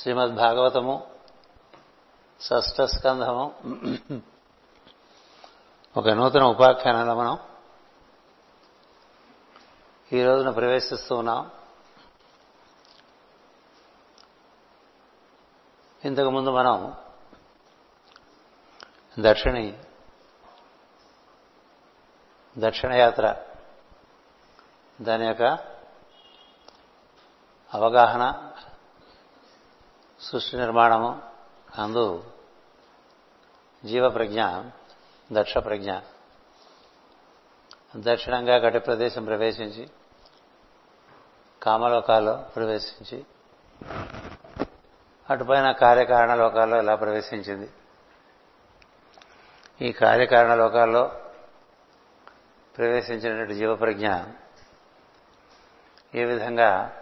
శ్రీమద్ భాగవతము షష్ఠ స్కంధము ఒక నూతన ఉపాఖ్యానంలో మనం ఈ రోజున ప్రవేశిస్తూ ఉన్నాం. ఇంతకుముందు మనం దక్షిణి దక్షిణయాత్ర దాని యొక్క అవగాహన సృష్టి నిర్మాణము అందు జీవ ప్రజ్ఞ దక్ష ప్రజ్ఞ దక్షిణంగా గట్టి ప్రదేశం ప్రవేశించి కామలోకాల్లో ప్రవేశించి అటుపైన కార్యకారణ లోకాల్లో ఇలా ప్రవేశించింది. ఈ కార్యకారణ లోకాల్లో ప్రవేశించినటువంటి జీవప్రజ్ఞ ఏ విధంగా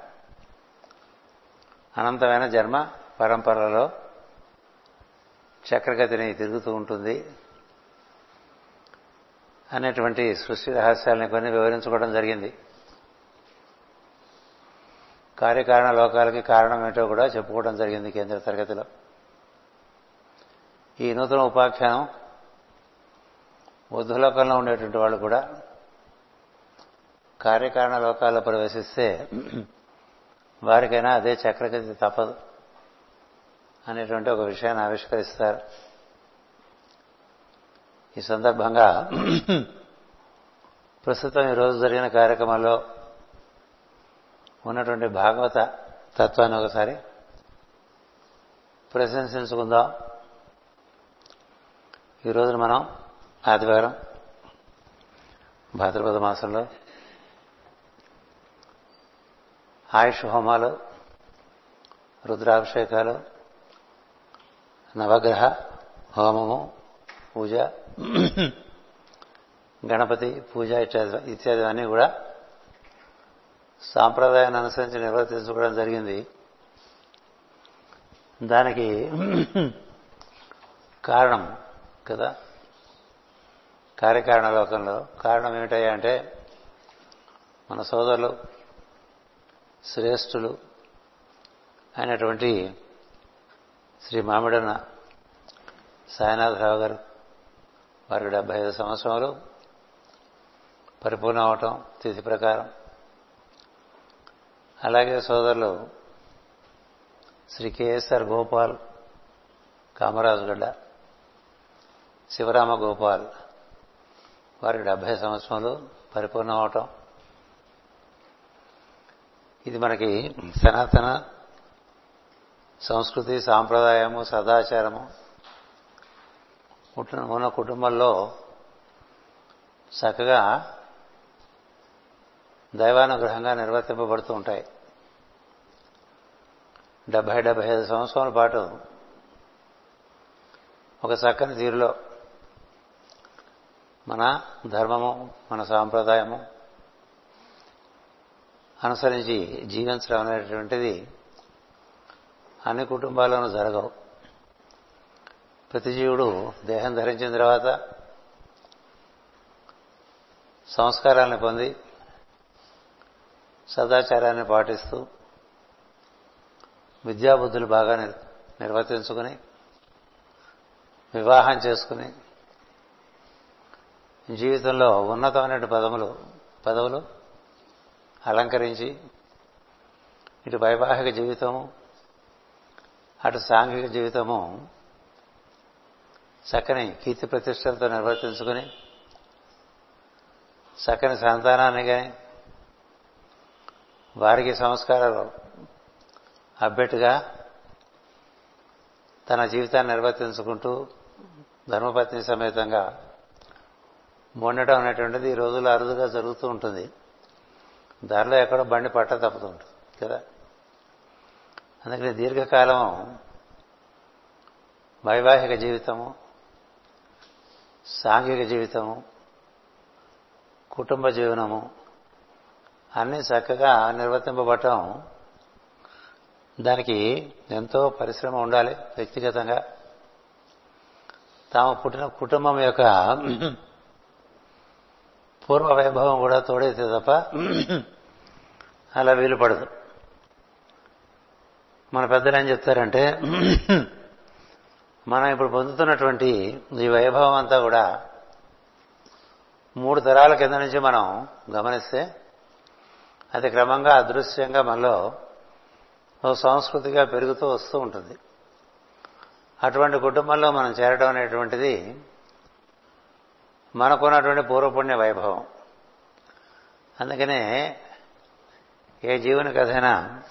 అనంతమైన జన్మ పరంపరలో చక్రగతిని తిరుగుతూ ఉంటుంది అనేటువంటి సృష్టి రహస్యాలని కొన్ని వివరించుకోవడం జరిగింది. కార్యకారణ లోకాలకి కారణం ఏంటో కూడా చెప్పుకోవడం జరిగింది కేంద్ర తరగతిలో. ఈ నూతన ఉపాఖ్యానం బుద్ధలోకంలో ఉండేటువంటి వాళ్ళు కూడా కార్యకారణ లోకాల్లో ప్రవేశిస్తే వారికైనా అదే చక్రగతి తప్పదు. అనేటువంటి ఒక విషయాన్ని ఆవిష్కరిస్తారు. ఈ సందర్భంగా ప్రస్తుతం ఈరోజు జరిగిన కార్యక్రమంలో ఉన్నటువంటి భాగవత తత్వాన్ని ఒకసారి ప్రశంసించుకుందాం. ఈ రోజున మనం ఆదివారం భాద్రపద మాసంలో ఆయుష్ హోమాలు రుద్రాభిషేకాలు నవగ్రహ హోమము పూజ గణపతి పూజ ఇత్యాది ఇత్యాది అన్నీ కూడా సాంప్రదాయాన్ని అనుసరించి నిర్వర్తించుకోవడం జరిగింది. దానికి కారణం కదా? కార్యకారణ లోకంలో కారణం ఏమిటయ్యా అంటే మన సోదరులు శ్రేష్ఠులు అయినటువంటి శ్రీ మామిడన్న సాయినాథరావు గారు వారికి డెబ్బై ఐదు సంవత్సరాలు పరిపూర్ణ అవటం తిథి ప్రకారం. అలాగే సోదరులు శ్రీ కేఎస్ఆర్ గోపాల్ కామరాజుగడ్డ శివరామ గోపాల్ వారికి డెబ్బై సంవత్సరాలు పరిపూర్ణం అవటం. ఇది మనకి సనాతన సంస్కృతి సాంప్రదాయము సదాచారము. ఉన్న కుటుంబంలో చక్కగా దైవానుగ్రహంగా నిర్వర్తింపబడుతూ ఉంటాయి. డెబ్బై డెబ్బై ఐదు సంవత్సరాల పాటు ఒక చక్కని తీరులో మన ధర్మము మన సాంప్రదాయము అనుసరించి జీవించడం అనేటువంటిది అన్ని కుటుంబాల్లోనూ జరగవు. ప్రతి జీవుడు దేహం ధరించిన తర్వాత సంస్కారాన్ని పొంది సదాచారాన్ని పాటిస్తూ విద్యాబుద్ధులు బాగా నిర్వర్తించుకుని వివాహం చేసుకుని జీవితంలో ఉన్నతమైన పదములు పదవులు అలంకరించి ఇటు వైవాహిక జీవితము అటు సాంఘిక జీవితము చక్కని కీర్తి ప్రతిష్టలతో నిర్వర్తించుకుని చక్కని సంతానాన్ని కానీ వారికి సంస్కారాలు అబ్బెట్టుగా తన జీవితాన్ని నిర్వర్తించుకుంటూ ధర్మపత్ని సమేతంగా మొండటం అనేటువంటిది ఈ రోజుల్లో అరుదుగా జరుగుతూ ఉంటుంది. దారిలో ఎక్కడో బండి పట్ట తప్పుతూ ఉంటుంది కదా? అందుకని దీర్ఘకాలం వైవాహిక జీవితము సాంఘిక జీవితము కుటుంబ జీవనము అన్నీ చక్కగా నిర్వర్తింపబడటం దానికి ఎంతో పరిశ్రమ ఉండాలి వ్యక్తిగతంగా. తాము పుట్టిన కుటుంబం యొక్క పూర్వ వైభవం కూడా తోడైతే తప్ప అలా వీలు పడదు. మన పెద్దలు ఏం చెప్తారంటే మనం ఇప్పుడు పొందుతున్నటువంటి ఈ వైభవం అంతా కూడా మూడు తరాల కింద నుంచి మనం గమనిస్తే అది క్రమంగా అదృశ్యంగా మనలో ఓ సంస్కృతిగా పెరుగుతూ వస్తూ ఉంటుంది. అటువంటి కుటుంబంలో మనం చేరడం అనేటువంటిది మనకున్నటువంటి పూర్వపుణ్య వైభవం. అందుకనే ఏ జీవన కథైనా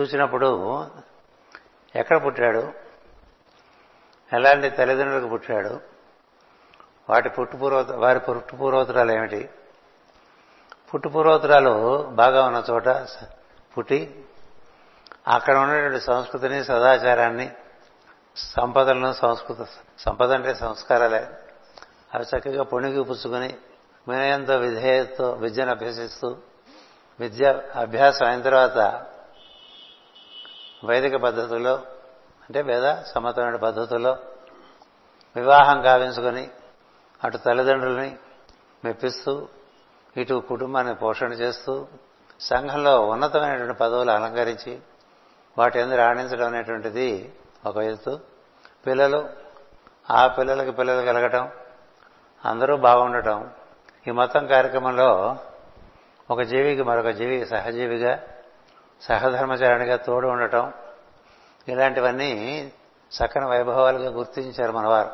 చూసినప్పుడు ఎక్కడ పుట్టాడు? ఎలాంటి తల్లిదండ్రులకు పుట్టాడు? వాటి పుట్టుపూర్వ వారి పుట్టుపూర్వోత్తరాలు ఏమిటి? పుట్టుపూర్వోత్తరాలు బాగా ఉన్న చోట పుట్టి అక్కడ ఉన్నటువంటి సంస్కృతిని సదాచారాన్ని సంపదలను సంస్కృత సంపద అంటే సంస్కారాలే. అవి చక్కగా పొణిగి పుచ్చుకుని వినయంతో విధేయతో విద్యను అభ్యసిస్తూ విద్య అభ్యాసం అయిన తర్వాత వైదిక పద్ధతుల్లో అంటే వేద సమ్మతమైన పద్ధతుల్లో వివాహం కావించుకొని అటు తల్లిదండ్రుల్ని మెప్పిస్తూ ఇటు కుటుంబాన్ని పోషణ చేస్తూ సంఘంలో ఉన్నతమైనటువంటి పదవులు అలంకరించి వాటి ఎందుకు రాణించడం అనేటువంటిది ఒక ఎత్తు. పిల్లలు ఆ పిల్లలకి పిల్లలు కలగటం అందరూ బాగుండటం ఈ మొత్తం కార్యక్రమంలో ఒక జీవికి మరొక జీవి సహజీవిగా సహధర్మచారిణిగా తోడు ఉండటం ఇలాంటివన్నీ సకన వైభవాలుగా గుర్తించారు మనవారు.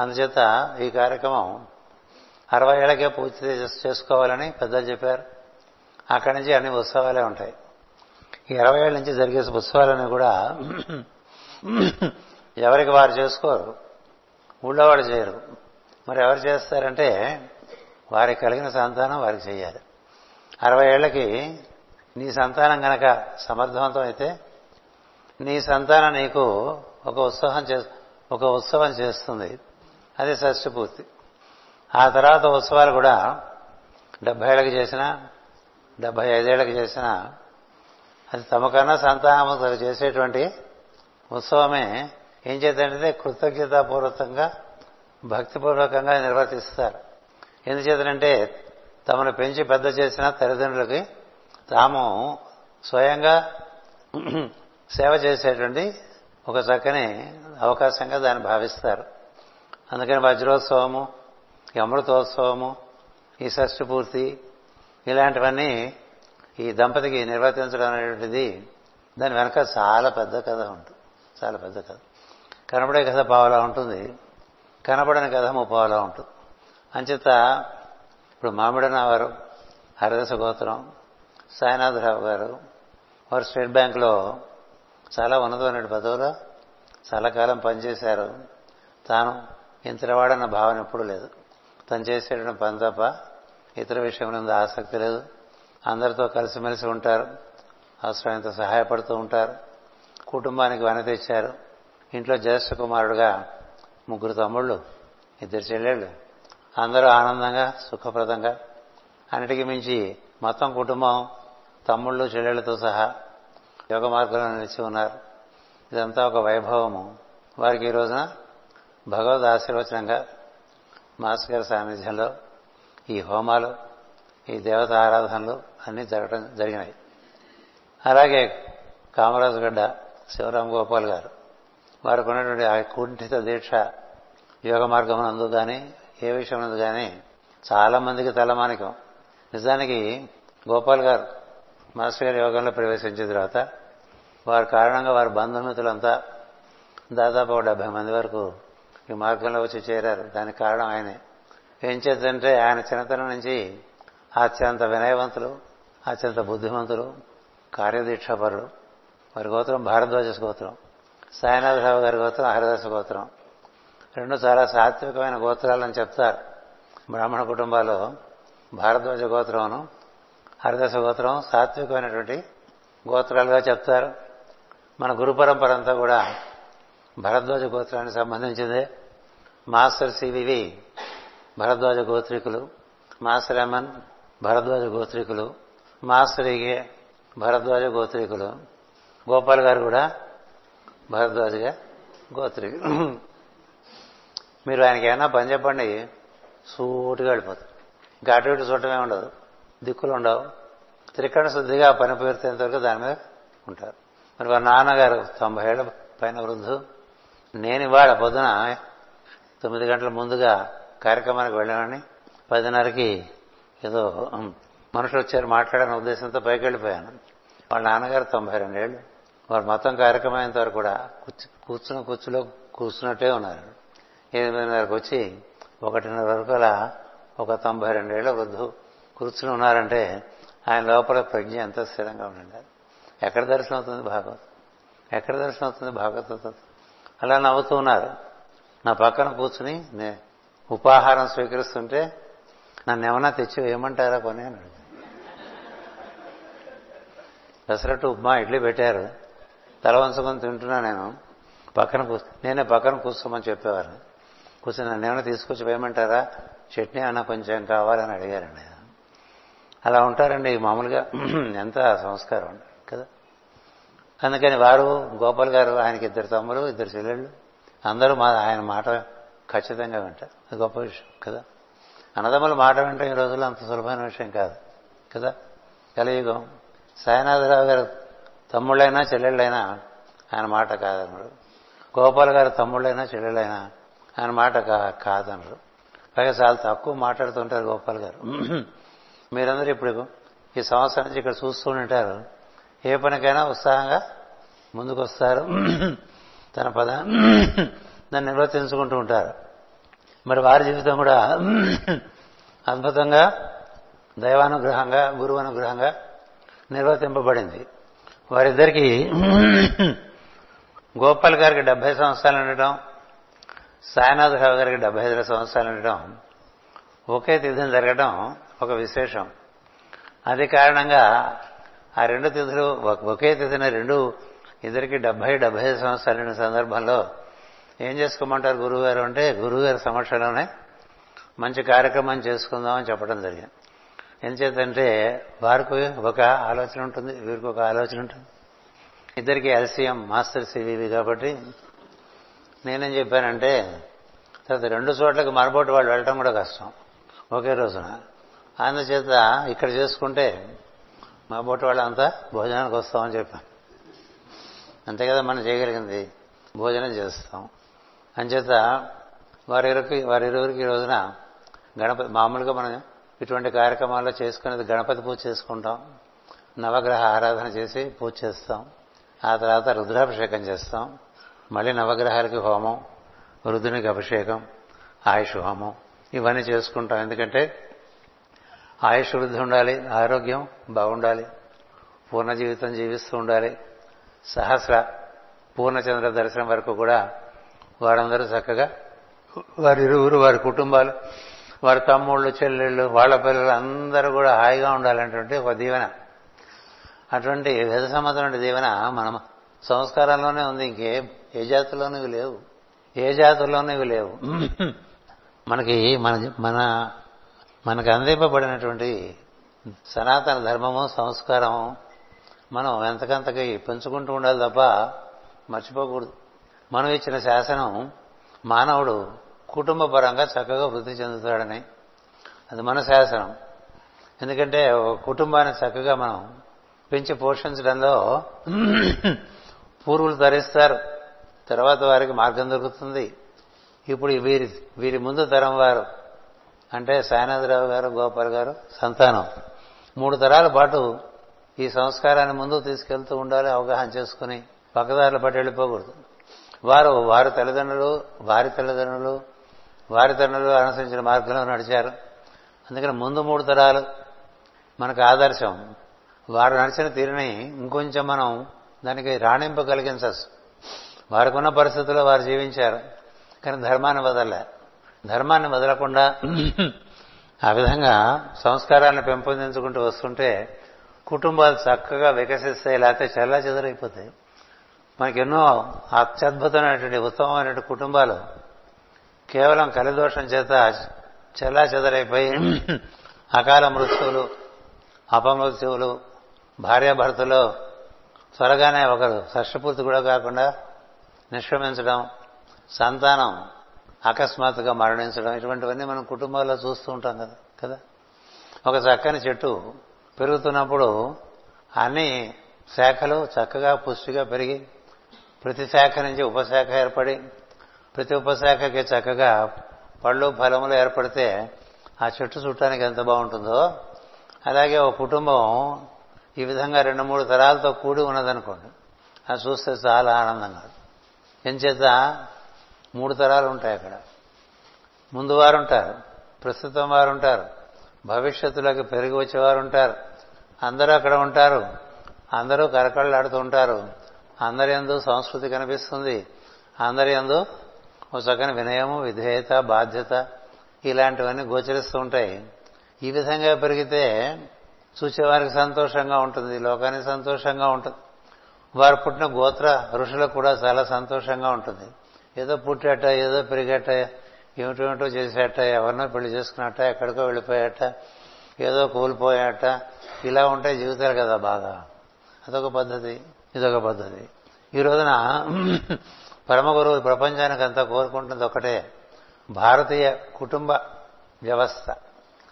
అందుచేత ఈ కార్యక్రమం అరవై ఏళ్ళకే పూర్తి చేసుకోవాలని పెద్దలు చెప్పారు. అక్కడి నుంచి అన్ని ఉత్సవాలే ఉంటాయి. ఈ ఇరవై ఏళ్ళ నుంచి జరిగే ఉత్సవాలన్నీ కూడా ఎవరికి వారు చేసుకోరు. ఊళ్ళో వాడు చేయరు. మరి ఎవరు చేస్తారంటే వారికి కలిగిన సంతానం వారికి చేయాలి. అరవై ఏళ్ళకి నీ సంతానం గనక సమర్థవంతం అయితే నీ సంతానం నీకు ఒక ఉత్సవం ఒక ఉత్సవం చేస్తుంది. అది షష్ఠి పూర్తి ఆ తర్వాత ఉత్సవాలు కూడా డెబ్బై ఏళ్ళకి చేసినా డెబ్బై ఐదేళ్ళకు చేసినా అది తమకన్నా సంతానం చేసేటువంటి ఉత్సవమే ఏం చేద్దంటే కృతజ్ఞతాపూర్వకంగా భక్తిపూర్వకంగా నిర్వర్తిస్తారు. ఎందుచేతనంటే తమను పెంచి పెద్ద చేసిన తల్లిదండ్రులకి తాము స్వయంగా సేవ చేసేటువంటి ఒక చక్కని అవకాశంగా దాన్ని భావిస్తారు. అందుకని వజ్రోత్సవము ఈ అమృతోత్సవము ఈ షష్ఠి పూర్తి ఇలాంటివన్నీ ఈ దంపతికి నిర్వర్తించడం అనేటువంటిది దాని వెనక చాలా పెద్ద కథ ఉంటుంది చాలా పెద్ద కథ. కనపడే కథ పావలా ఉంటుంది కనపడని కథ ముప్పావలా ఉంటుంది. అంచేత ఇప్పుడు మామిడన వారు హరిదశ గోత్రం సాయినాథరావు గారు వారు స్టేట్ బ్యాంకులో చాలా ఉన్నతమైన పదవులో చాలా కాలం పనిచేశారు. తాను ఇంతవాడన్న భావన ఎప్పుడూ లేదు. తను చేసేటువంటి పని తప్ప ఇతర విషయం ఆసక్తి లేదు. అందరితో కలిసిమెలిసి ఉంటారు. అవసరమైనంత సహాయపడుతూ ఉంటారు. కుటుంబానికి వన తెచ్చారు. ఇంట్లో జ్యేష్ఠ కుమారుడుగా ముగ్గురు తమ్ముళ్ళు ఇద్దరు చెల్లెళ్ళు. అందరూ ఆనందంగా సుఖప్రదంగా అన్నిటికీ మించి మొత్తం కుటుంబం తమ్ముళ్ళు చెల్లెళ్ళతో సహా యోగ మార్గంలో నిలిచి ఉన్నారు. ఇదంతా ఒక వైభవము. వారికి ఈ రోజున భగవద్ ఆశీర్వచనంగా మాస్ గారి సాన్నిధ్యంలో ఈ హోమాలు ఈ దేవత ఆరాధనలు అన్నీ జరగడం జరిగినాయి. అలాగే కామరాజు గడ్డ శివరాం గోపాల్ గారు వారికి ఉన్నటువంటి ఆ కుంఠిత దీక్ష యోగ మార్గం నందు కానీ ఏ విషయం నందు కానీ చాలా మందికి తలమానికం నిజానికి గోపాల్ గారు మాస్టర్ గారి యోగంలో ప్రవేశించిన తర్వాత వారి కారణంగా వారి బంధుమిత్రులంతా దాదాపు ఒక డెబ్బై మంది వరకు ఈ మార్గంలో వచ్చి చేరారు. దానికి కారణం ఆయనే. ఏం చేద్దంటే ఆయన చిన్నతనం నుంచి అత్యంత వినయవంతులు అత్యంత బుద్ధిమంతులు కార్యదీక్షాపరులు. వారి గోత్రం భారద్వాజ గోత్రం సాయినాథరావు గారి గోత్రం హరిదాస గోత్రం. రెండు చాలా సాత్వికమైన గోత్రాలని చెప్తారు. బ్రాహ్మణ కుటుంబాల్లో భారద్వాజ గోత్రమును హరిదశ గోత్రం సాత్వికమైనటువంటి గోత్రాలుగా చెప్తారు. మన గురు పరంపర అంతా కూడా భరద్వాజ గోత్రానికి సంబంధించిందే. మాస్టర్ సివివి భరద్వాజ గోత్రికులు మాస్టర్ ఎమన్ భరద్వాజ గోత్రికులు మాస్టర్ ఇగే భరద్వాజ గోత్రికులు గోపాల్ గారు కూడా భరద్వాజగా గోత్రికులు. మీరు ఆయనకి ఏమైనా పని చెప్పండి సూటిగా వెళ్ళిపోతారు. ఇంకా అటు ఇటు చూడటమే ఉండదు. దిక్కులు ఉండవు. త్రికరణ శుద్ధిగా పని పేరుతేంత వరకు దాని మీద ఉంటారు. మరి వారి నాన్నగారు తొంభై ఏళ్ళ పైన వృద్ధు నేను ఇవాళ పొద్దున తొమ్మిది గంటల ముందుగా కార్యక్రమానికి వెళ్ళామని పదిన్నరకి ఏదో మనుషులు వచ్చారు మాట్లాడని ఉద్దేశంతో పైకి వెళ్ళిపోయాను. వాళ్ళ నాన్నగారు తొంభై రెండేళ్ళు వారు మొత్తం కార్యక్రమం అయినంత వరకు కూడా కూర్చున్న కూర్చులో కూర్చున్నట్టే ఉన్నారు. ఎనిమిదిన్నరకు వచ్చి ఒకటిన్నర వరకు అలా ఒక తొంభై రెండేళ్ళ వృద్ధు కూర్చుని ఉన్నారంటే ఆయన లోపల ప్రజ్ఞ ఎంత స్థిరంగా ఉండాలి ఎక్కడ దర్శనం అవుతుంది భాగవతం? ఎక్కడ దర్శనం అవుతుంది భాగవత? అలా నవ్వుతూ ఉన్నారు. నా పక్కన కూర్చుని నే ఉపాహారం స్వీకరిస్తుంటే నన్ను ఏమన్నా తెచ్చి వేయమంటారా కొని అని పెసరట్టు ఉప్మా ఇడ్లీ పెట్టారు. తల వంచుకొని తింటున్నా నేను. పక్కన నేనే పక్కన కూర్చోమని చెప్పేవారు. కూర్చొని నన్ను ఏమైనా తీసుకొచ్చి వేయమంటారా? చట్నీ అన్న కొంచెం కావాలని అడిగారండి. అలా ఉంటారండి మామూలుగా ఎంత సంస్కారం అండి కదా? అందుకని వారు గోపాల్ గారు ఆయనకి ఇద్దరు తమ్ముడు ఇద్దరు చెల్లెళ్ళు అందరూ మా ఆయన మాట ఖచ్చితంగా వింటారు. అది గొప్ప విషయం కదా? అన్నదమ్ముల మాట వింటాం ఈ రోజుల్లో అంత సులభమైన విషయం కాదు కదా? కలియుగం. సాయినాథరావు గారు తమ్ముళ్ళైనా చెల్లెళ్ళైనా ఆయన మాట కాదనరు. గోపాల్ గారు తమ్ముళ్ళైనా చెల్లెళ్ళైనా ఆయన మాట కాదనరు. పైగా చాలా తక్కువ మాట్లాడుతుంటారు గోపాల్ గారు. మీరందరూ ఇప్పుడు ఈ సంవత్సరం నుంచి ఇక్కడ చూస్తూ ఉంటారు. ఏ పనికైనా ఉత్సాహంగా ముందుకు వస్తారు తన పద దాన్ని నిర్వర్తించుకుంటూ ఉంటారు. మరి వారి జీవితం కూడా అద్భుతంగా దైవానుగ్రహంగా గురువు అనుగ్రహంగా నిర్వర్తింపబడింది. వారిద్దరికీ గోపాల్ గారికి డెబ్బై సంవత్సరాలు ఉండటం సాయినాథరావు గారికి డెబ్బై ఐదు సంవత్సరాలు ఉండటం ఒకే తిథిని జరగడం ఒక విశేషం. అది కారణంగా ఆ రెండు తిథులు ఒకే తిథిన రెండు ఇద్దరికి డెబ్బై డెబ్బై ఐదు సంవత్సరాల సందర్భంలో ఏం చేసుకోమంటారు గురువుగారు అంటే గురువుగారి సమక్షంలోనే మంచి కార్యక్రమం చేసుకుందామని చెప్పడం జరిగింది. ఎంచేతంటే వారికి ఒక ఆలోచన ఉంటుంది వీరికి ఒక ఆలోచన ఉంటుంది. ఇద్దరికి ఎల్సీఎం మాస్టర్ సివివి కాబట్టి నేనేం చెప్పానంటే తర్వాత రెండు చోట్లకి మరబోటి వాళ్ళు వెళ్ళటం కూడా కష్టం. ఒకే రోజున. అందుచేత ఇక్కడ చేసుకుంటే మా బోటి వాళ్ళంతా భోజనానికి వస్తామని చెప్పాను. అంతే కదా మనం చేయగలిగింది? భోజనం చేస్తాం. అంచేత వారిరువురికి వారిరువురికి ఈ రోజున గణపతి మామూలుగా మనం ఇటువంటి కార్యక్రమాల్లో చేసుకునేది గణపతి పూజ చేసుకుంటాం. నవగ్రహ ఆరాధన చేసి పూజ చేస్తాం. ఆ తర్వాత రుద్రాభిషేకం చేస్తాం. మళ్ళీ నవగ్రహాలకి హోమం రుద్రునికి అభిషేకం ఆయుష్ హోమం ఇవన్నీ చేసుకుంటాం. ఎందుకంటే ఆయుష్ వృద్ధి ఉండాలి ఆరోగ్యం బాగుండాలి పూర్ణ జీవితం జీవిస్తూ ఉండాలి. సహస్ర పూర్ణచంద్ర దర్శనం వరకు కూడా వారందరూ చక్కగా వారి ఇరువురు వారి కుటుంబాలు వారి తమ్ముళ్ళు చెల్లెళ్ళు వాళ్ళ పిల్లలు అందరూ కూడా హాయిగా ఉండాలంటే ఒక దీవెన. అటువంటి వేద సంబంధమైన దీవెన మన సంస్కారాల్లోనే ఉంది. ఇంకే ఏ జాతుల్లోనూ ఇవి లేవు. ఏ జాతుల్లోనూ ఇవి లేవు. మనకి మన మన మనకు అందింపబడినటువంటి సనాతన ధర్మము సంస్కారము మనం ఎంతకంతకి పెంచుకుంటూ ఉండాలి తప్ప మర్చిపోకూడదు. మనం ఇచ్చిన శాసనం మానవుడు కుటుంబ పరంగా చక్కగా వృద్ధి చెందుతాడని. అది మన శాసనం. ఎందుకంటే కుటుంబాన్ని చక్కగా మనం పెంచి పోషించడంలో పూర్వులు తరిస్తారు తర్వాత వారికి మార్గం దొరుకుతుంది. ఇప్పుడు వీరి వీరి ముందు తరం వారు అంటే సాయినాథరావు గారు గోపాల్ గారు సంతానం. మూడు తరాల పాటు ఈ సంస్కారాన్ని ముందు తీసుకెళ్తూ ఉండాలి అవగాహన చేసుకుని పక్కదారులు పట్టి వెళ్ళిపోకూడదు. వారు వారి తల్లిదండ్రులు వారి తల్లిదండ్రులు వారి తండ్రులు అనుసరించిన మార్గంలో నడిచారు. అందుకని ముందు మూడు తరాలు మనకు ఆదర్శం. వారు నడిచిన తీరుని ఇంకొంచెం మనం దానికి రాణింపు కలిగించచ్చు వారికున్న పరిస్థితుల్లో వారు జీవించారు. కానీ ధర్మాన్ని వదలలే. ధర్మాన్ని వదలకుండా ఆ విధంగా సంస్కారాన్ని పెంపొందించుకుంటూ వస్తుంటే కుటుంబాలు చక్కగా వికసిస్తాయి లేకపోతే చల్లా చెదరైపోతాయి. మనకెన్నో అత్యద్భుతమైనటువంటి ఉత్తమమైనటువంటి కుటుంబాలు కేవలం కలిదోషం చేత చల్లా చెదరైపోయి అకాల మృత్యువులు అపమృత్యువులు భార్యాభర్తలు త్వరగానే ఒకరు షష్ఠపూర్తి కూడా కాకుండా నిష్క్రమించడం సంతానం అకస్మాత్తుగా మరణించడం ఇటువంటివన్నీ మనం కుటుంబాల్లో చూస్తూ ఉంటాం కదా కదా? ఒక చక్కని చెట్టు పెరుగుతున్నప్పుడు అన్ని శాఖలు చక్కగా పుష్టిగా పెరిగి ప్రతి శాఖ నుంచి ఉపశాఖ ఏర్పడి ప్రతి ఉపశాఖకి చక్కగా పళ్ళు ఫలములు ఏర్పడితే ఆ చెట్టు చుట్టానికి ఎంత బాగుంటుందో. అలాగే ఒక కుటుంబం ఈ విధంగా రెండు మూడు తరాలతో కూడి ఉన్నదనుకోండి అది చూస్తే చాలా ఆనందంగా ఎంచేత మూడు తరాలు ఉంటాయి అక్కడ. ముందు వారు ఉంటారు ప్రస్తుతం వారు ఉంటారు భవిష్యత్తులోకి పెరిగి వచ్చేవారు ఉంటారు. అందరూ అక్కడ ఉంటారు. అందరూ కరకళ్ళాడుతూ ఉంటారు. అందరి ఎందు సంస్కృతి కనిపిస్తుంది. అందరి ఎందు ఒక చక్కని వినయము విధేయత బాధ్యత ఇలాంటివన్నీ గోచరిస్తూ ఉంటాయి. ఈ విధంగా పెరిగితే చూసేవారికి సంతోషంగా ఉంటుంది లోకానికి సంతోషంగా ఉంటుంది. వారు పుట్టిన గోత్ర ఋషులకు కూడా చాలా సంతోషంగా ఉంటుంది. ఏదో పుట్టాట ఏదో పెరిగేట ఏమిటేమిటో చేసేట ఎవరినో పెళ్ళి చేసుకున్నట్ట ఎక్కడికో వెళ్ళిపోయాట ఏదో కోల్పోయాట ఇలా ఉంటాయి జీవితాలు కదా బాగా. అదొక పద్ధతి ఇదొక పద్ధతి. ఈ రోజున పరమ గురువు ప్రపంచానికి అంతా కోరుకుంటుంది ఒకటే భారతీయ కుటుంబ వ్యవస్థ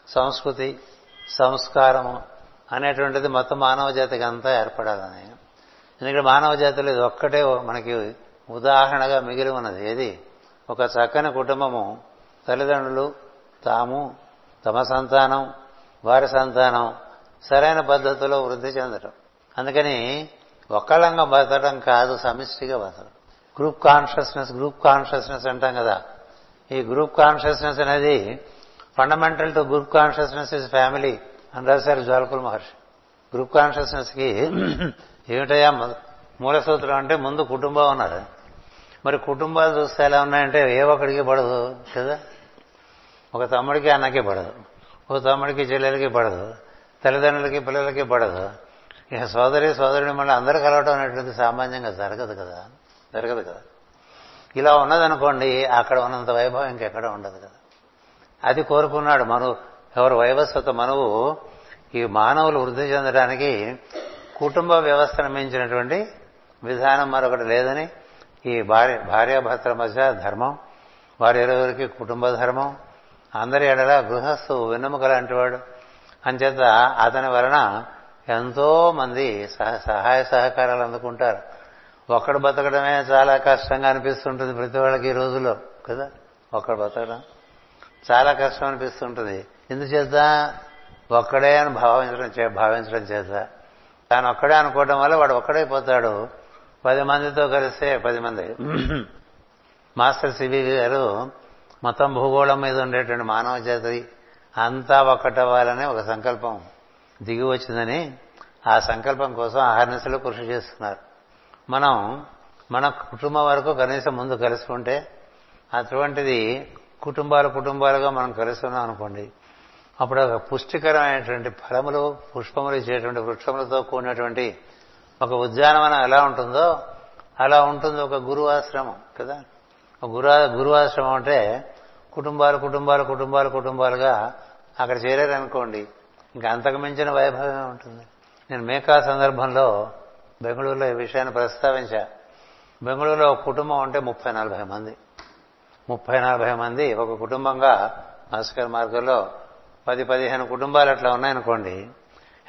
సంస్కృతి సంస్కారము అనేటువంటిది మొత్తం మానవ జాతికి అంతా ఏర్పడాలని. ఎందుకంటే మానవ జాతిలో ఇది ఒక్కటే మనకి ఉదాహరణగా మిగిలి ఉన్నది. ఏది? ఒక చక్కని కుటుంబము తల్లిదండ్రులు తాము తమ సంతానం వారి సంతానం సరైన పద్ధతిలో వృద్ధి చెందటం. అందుకని ఒక్కళ్ళంగా బతకడం కాదు సమిష్టిగా బతకడం గ్రూప్ కాన్షియస్నెస్ గ్రూప్ కాన్షియస్నెస్ అంటాం కదా. ఈ గ్రూప్ కాన్షియస్నెస్ అనేది fundamental to group consciousness is family. అని రాశారు జ్వాలకుల మహర్షి. గ్రూప్ కాన్షియస్నెస్కి ఏమిటయా మూల సూత్రం అంటే ముందు కుటుంబం ఉన్నారు మరి కుటుంబాలు చూస్తే ఎలా ఉన్నాయంటే ఏ ఒక్కడికి పడదు కదా? ఒక తమ్ముడికి అన్నకి పడదు ఒక తమ్ముడికి చెల్లెలకి పడదు తల్లిదండ్రులకి పిల్లలకి పడదు. ఇక సోదరి సోదరుని మళ్ళీ అందరూ కలవటం అనేటువంటి సామాన్యంగా జరగదు కదా? జరగదు కదా? ఇలా ఉన్నదనుకోండి అక్కడ ఉన్నంత వైభవం ఇంకెక్కడ ఉండదు కదా? అది కోరుకున్నాడు మను ఎవరు వైవస్వత మనువు ఈ మానవులు వృద్ధి చెందడానికి కుటుంబ వ్యవస్థను మించినటువంటి విధానం మరొకటి లేదని ఈ భార్య భార్యాభర్తల మధ్య ధర్మం వారి ఇరువురికి కుటుంబ ధర్మం అందరి ఎడల గృహస్థు వెన్నెముక లాంటివాడు అంచేత అతని వలన ఎంతో మంది సహాయ సహకారాలు అందుకుంటారు. ఒక్కడు బతకడమే చాలా కష్టంగా అనిపిస్తుంటుంది ప్రతి వాళ్ళకి ఈ రోజుల్లో కదా? ఒక్కడు బతకడం చాలా కష్టం అనిపిస్తుంటుంది. ఎందుచేత? ఒక్కడే అని భావించడం చే భావించడం చేత. తాను ఒక్కడే అనుకోవడం వల్ల వాడు ఒక్కడైపోతాడు. పది మందితో కలిస్తే పది మంది. మాస్టర్ సివి గారు మొత్తం భూగోళం మీద ఉండేటువంటి మానవ జాతి అంతా ఒక్కటవ్వాలనే ఒక సంకల్పం దిగి వచ్చిందని ఆ సంకల్పం కోసం ఆహర్నిశలు కృషి చేస్తున్నారు. మనం మన కుటుంబం వరకు కనీసం ముందు కలుసుకుంటే అటువంటిది కుటుంబాలు కుటుంబాలుగా మనం కలిసి ఉన్నాం అనుకోండి. అప్పుడు ఒక పుష్టికరమైనటువంటి ఫలములు పుష్పములు ఇచ్చేటువంటి వృక్షములతో కూడినటువంటి ఒక ఉద్యానవనం ఎలా ఉంటుందో అలా ఉంటుంది ఒక గురువాశ్రమం కదా? గురు గురువాశ్రమం అంటే కుటుంబాలు కుటుంబాలు కుటుంబాలు కుటుంబాలుగా అక్కడ చేరారనుకోండి. ఇంకా అంతకు మించిన వైభవమే ఉంటుంది నేను మేకా సందర్భంలో బెంగళూరులో ఈ విషయాన్ని ప్రస్తావించా. బెంగళూరులో ఒక కుటుంబం ఉంటే ముప్పై నలభై మంది. ముప్పై నలభై మంది ఒక కుటుంబంగా భాస్కర్ మార్గంలో పది పదిహేను కుటుంబాలు అట్లా ఉన్నాయనుకోండి